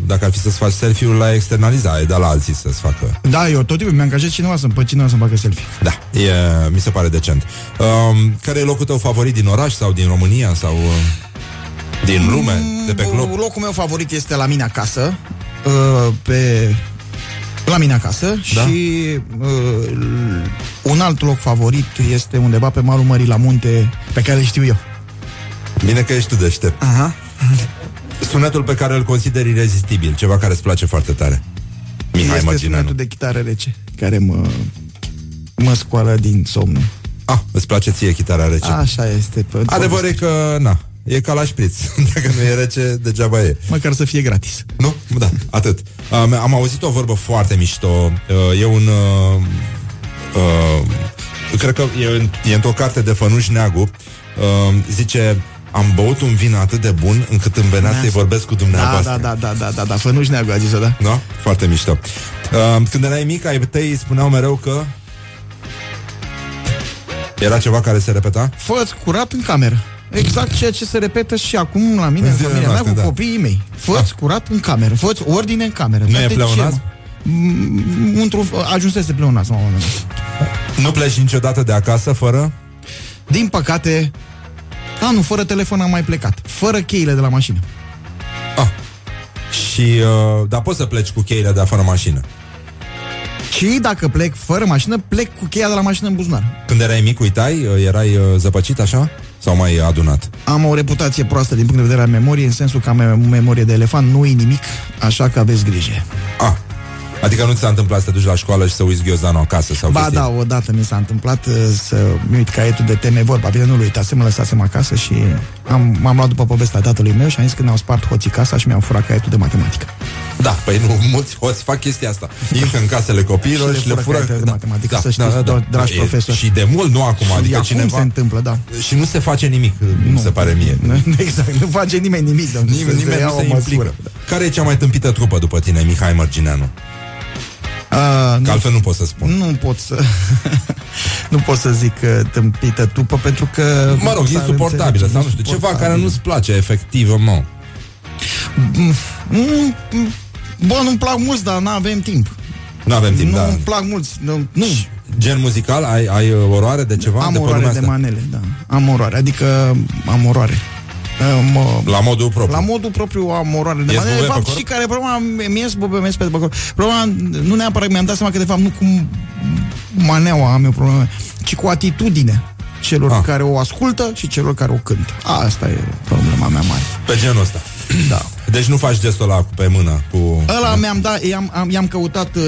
dacă ar fi să-ți faci selfie-ul, la externaliza, ai da la alții să-ți facă. Da, eu tot timpul mi-am angajat cineva să-mi, pe cineva să-mi facă selfie. Da, e, mi se pare decent. Um, care e locul tău favorit din oraș sau din România sau uh, din lume, de pe glob? Locul meu favorit este la mine acasă, uh, pe la mine acasă Da. și uh, un alt loc favorit este undeva pe malul mării la munte, pe care îl știu eu. Bine că ești tu deștept. Aha. Sunetul pe care îl consideri irezistibil, ceva care îți place foarte tare. Mihai este Mărgineanu. sunetul de chitară rece, care mă, mă scoală din somn. Ah, îți place ție chitara rece. Așa este. Pe Adevărul e că, na, e ca la șpriț. Dacă nu e rece, degeaba e. Măcar să fie gratis. Nu? Da, atât. Um, am auzit o vorbă foarte mișto. Uh, e un... Uh, uh, cred că e, în- e într-o carte de Fănuș Neagu. Uh, zice... Am băut un vin atât de bun încât îmi venea să-i vorbesc cu Da, dumneavoastră. da, da, da, da, da, da, Fănuș Neagu a zis-o, da? Da? Foarte mișto. Uh, când erai mic, ai tăi spuneau mereu că... Era ceva care se repeta? Fă-ți curat în cameră. Exact ceea ce se repetă și acum la mine, În în zilele familia mea, noastre, cu da. copiii mei. Fă-ți curat în cameră, fă-ți ordine în cameră. Nu Dar e de pleonaz? ce? Mm, Într-un, ajunsese pleonaz la un moment dat. Nu pleci niciodată de acasă fără... Din păcate, a, nu, fără telefon am mai plecat. Fără cheile de la mașină. Și... Uh, dar poți să pleci cu cheile de afară mașină. Și dacă plec fără mașină, plec cu cheia de la mașină în buzunar. Când erai mic, uitai? Uh, Erai uh, zăpăcit așa? Sau mai adunat? Am o reputație proastă din punct de vedere al memoriei, în sensul că am mem- memorie de elefant, nu uit nimic, așa că aveți grijă. Ah, adică nu ți s-a întâmplat să te duci la școală și să uiți ghiozdanul acasă sau Ba chestii? da, odată mi s-a întâmplat uh, să mi uit caietul de teme vorba. Bine, nu-l uitasem, mă lăsasem acasă și am, m-am luat după povestea tatălui meu și am zis că ne-au spart hoții casa și mi-au furat caietul de matematică. Da, păi nu, mulți hoți fac chestia asta. Intră în casele copiilor Și și, le le fură fură... caietele de matematică, să știți, do- dragi E- profesori. Și de mult, nu acum, Și adică acum cineva... se întâmplă, da. Și nu se face nimic, nu se pare mie. exact, nu face nimeni nimic. domnule, Nimeni, să nimeni ia nu o se măsură. implică. Care e cea mai tâmpită trupă după tine, Mihai Mărgineanu? Uh, Că altfel nu pot să spun. Nu pot să Nu pot să zic uh, tâmpită tupă Pentru că Mă rog, s-ar insuportabilă înțelege, sau nu știu, ceva care insuportabilă. nu-ți place efectiv, mă. Mm, mm, Bă, nu-mi plac mulți, dar n-avem timp Nu avem timp, Nu da. îmi plac mulți Nu, nu. Gen muzical, ai, ai uh, oroare de ceva? am de pe oroare lumea de asta? manele da. Am oroare, adică am oroare Uh, mă, La modul propriu. La modul propriu am oroare de Ies manele. bube De pe fapt, corp? și care problema mi ies bube, mi pe corp. Problema, nu neapărat că mi-am dat seama că de fapt nu cu maneaua am eu probleme, ci cu atitudine celor Ah. care o ascultă și celor care o cântă. Asta e problema mea mare. Pe genul ăsta. Da. Deci nu faci gestul ăla cu- pe mână cu... Ăla mi-am dat, i-am, am, i-am căutat, uh,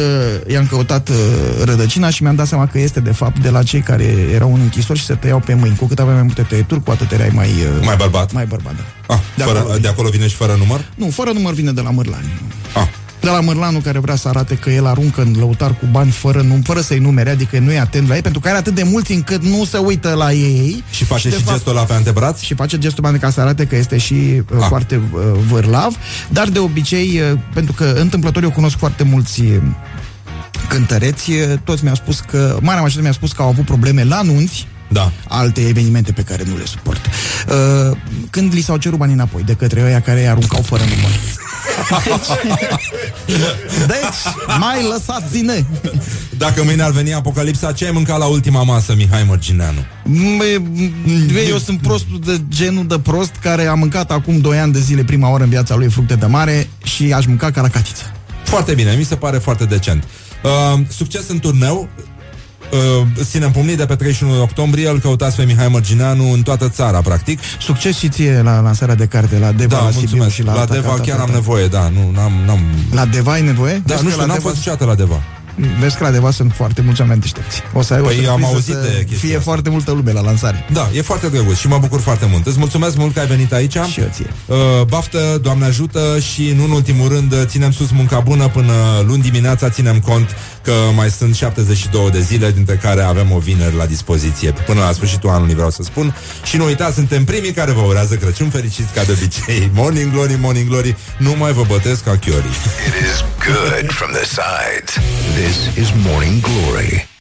i-am căutat uh, rădăcina și mi-am dat seama că este de fapt de la cei care erau în închisori și se tăiau pe mâini. Cu cât aveai mai multe tăieturi, cu atât erai mai... uh, Mai bărbat? Mai bărbat, da. Ah, De de, fără, acolo de acolo vine și fără număr? Nu, fără număr vine de la Mărlani. Ah. De la Mărlanu care vrea să arate că el aruncă în lăutar cu bani fără, num, fără să-i numere, adică nu e atent la ei, pentru că are atât de mulți încât nu se uită la ei. Și face de și, fapt- gestul ăla pe antebraț? și face gestul bani ca să arate că este și uh, Ah. foarte uh, vârlav, dar de obicei, uh, pentru că întâmplător eu cunosc foarte mulți uh, cântăreți, uh, toți mi-au spus că, marea majoritate mi-a spus că au avut probleme la anunți, Da. alte evenimente pe care nu le suport. uh, când li s-au cerut banii înapoi de către ăia care îi aruncau fără număr. Deci, mai lăsat zine. Dacă mâine ar veni apocalipsa, ce ai mâncat la ultima masă, Mihai Mărgineanu? Eu sunt prostul de genul de prost care a mâncat acum 2 ani de zile prima oară în viața lui fructe de mare și aș mânca caracatiță. Foarte bine, mi se pare foarte decent. Uh, succes în turneu. Uh, ținem pumnii de pe 31 octombrie Îl căutați pe Mihai Mărgineanu în toată țara, practic. Succes și ție la lansarea de carte La Deva, Da, la Sibiu mulțumesc și la, La Deva chiar am nevoie, da nu, n-am, n-am... La Deva ai nevoie? Da, Vezi nu că știu, la n-am Deva- fost niciodată la Deva. Vezi că la Deva sunt foarte mulți oameni deștepți. O să ai o Păi surpriză am auzit să de chestia Fie asta. foarte multă lume la lansare. Da, e foarte drăguț și mă bucur foarte mult. Îți mulțumesc mult că ai venit aici. Și eu ție. Uh, Baftă, Doamne ajută Și nu în ultimul rând Ținem sus munca bună Până luni dimineața ținem cont Că mai sunt 72 de zile Dintre care avem o vineri la dispoziție. Până la sfârșitul anului vreau să spun. Și nu uitați, suntem primii care vă urează Crăciun fericit ca de obicei. Morning glory, morning glory. Nu mai vă bătesc ca chiorii It is good from the sides. This is Morning Glory.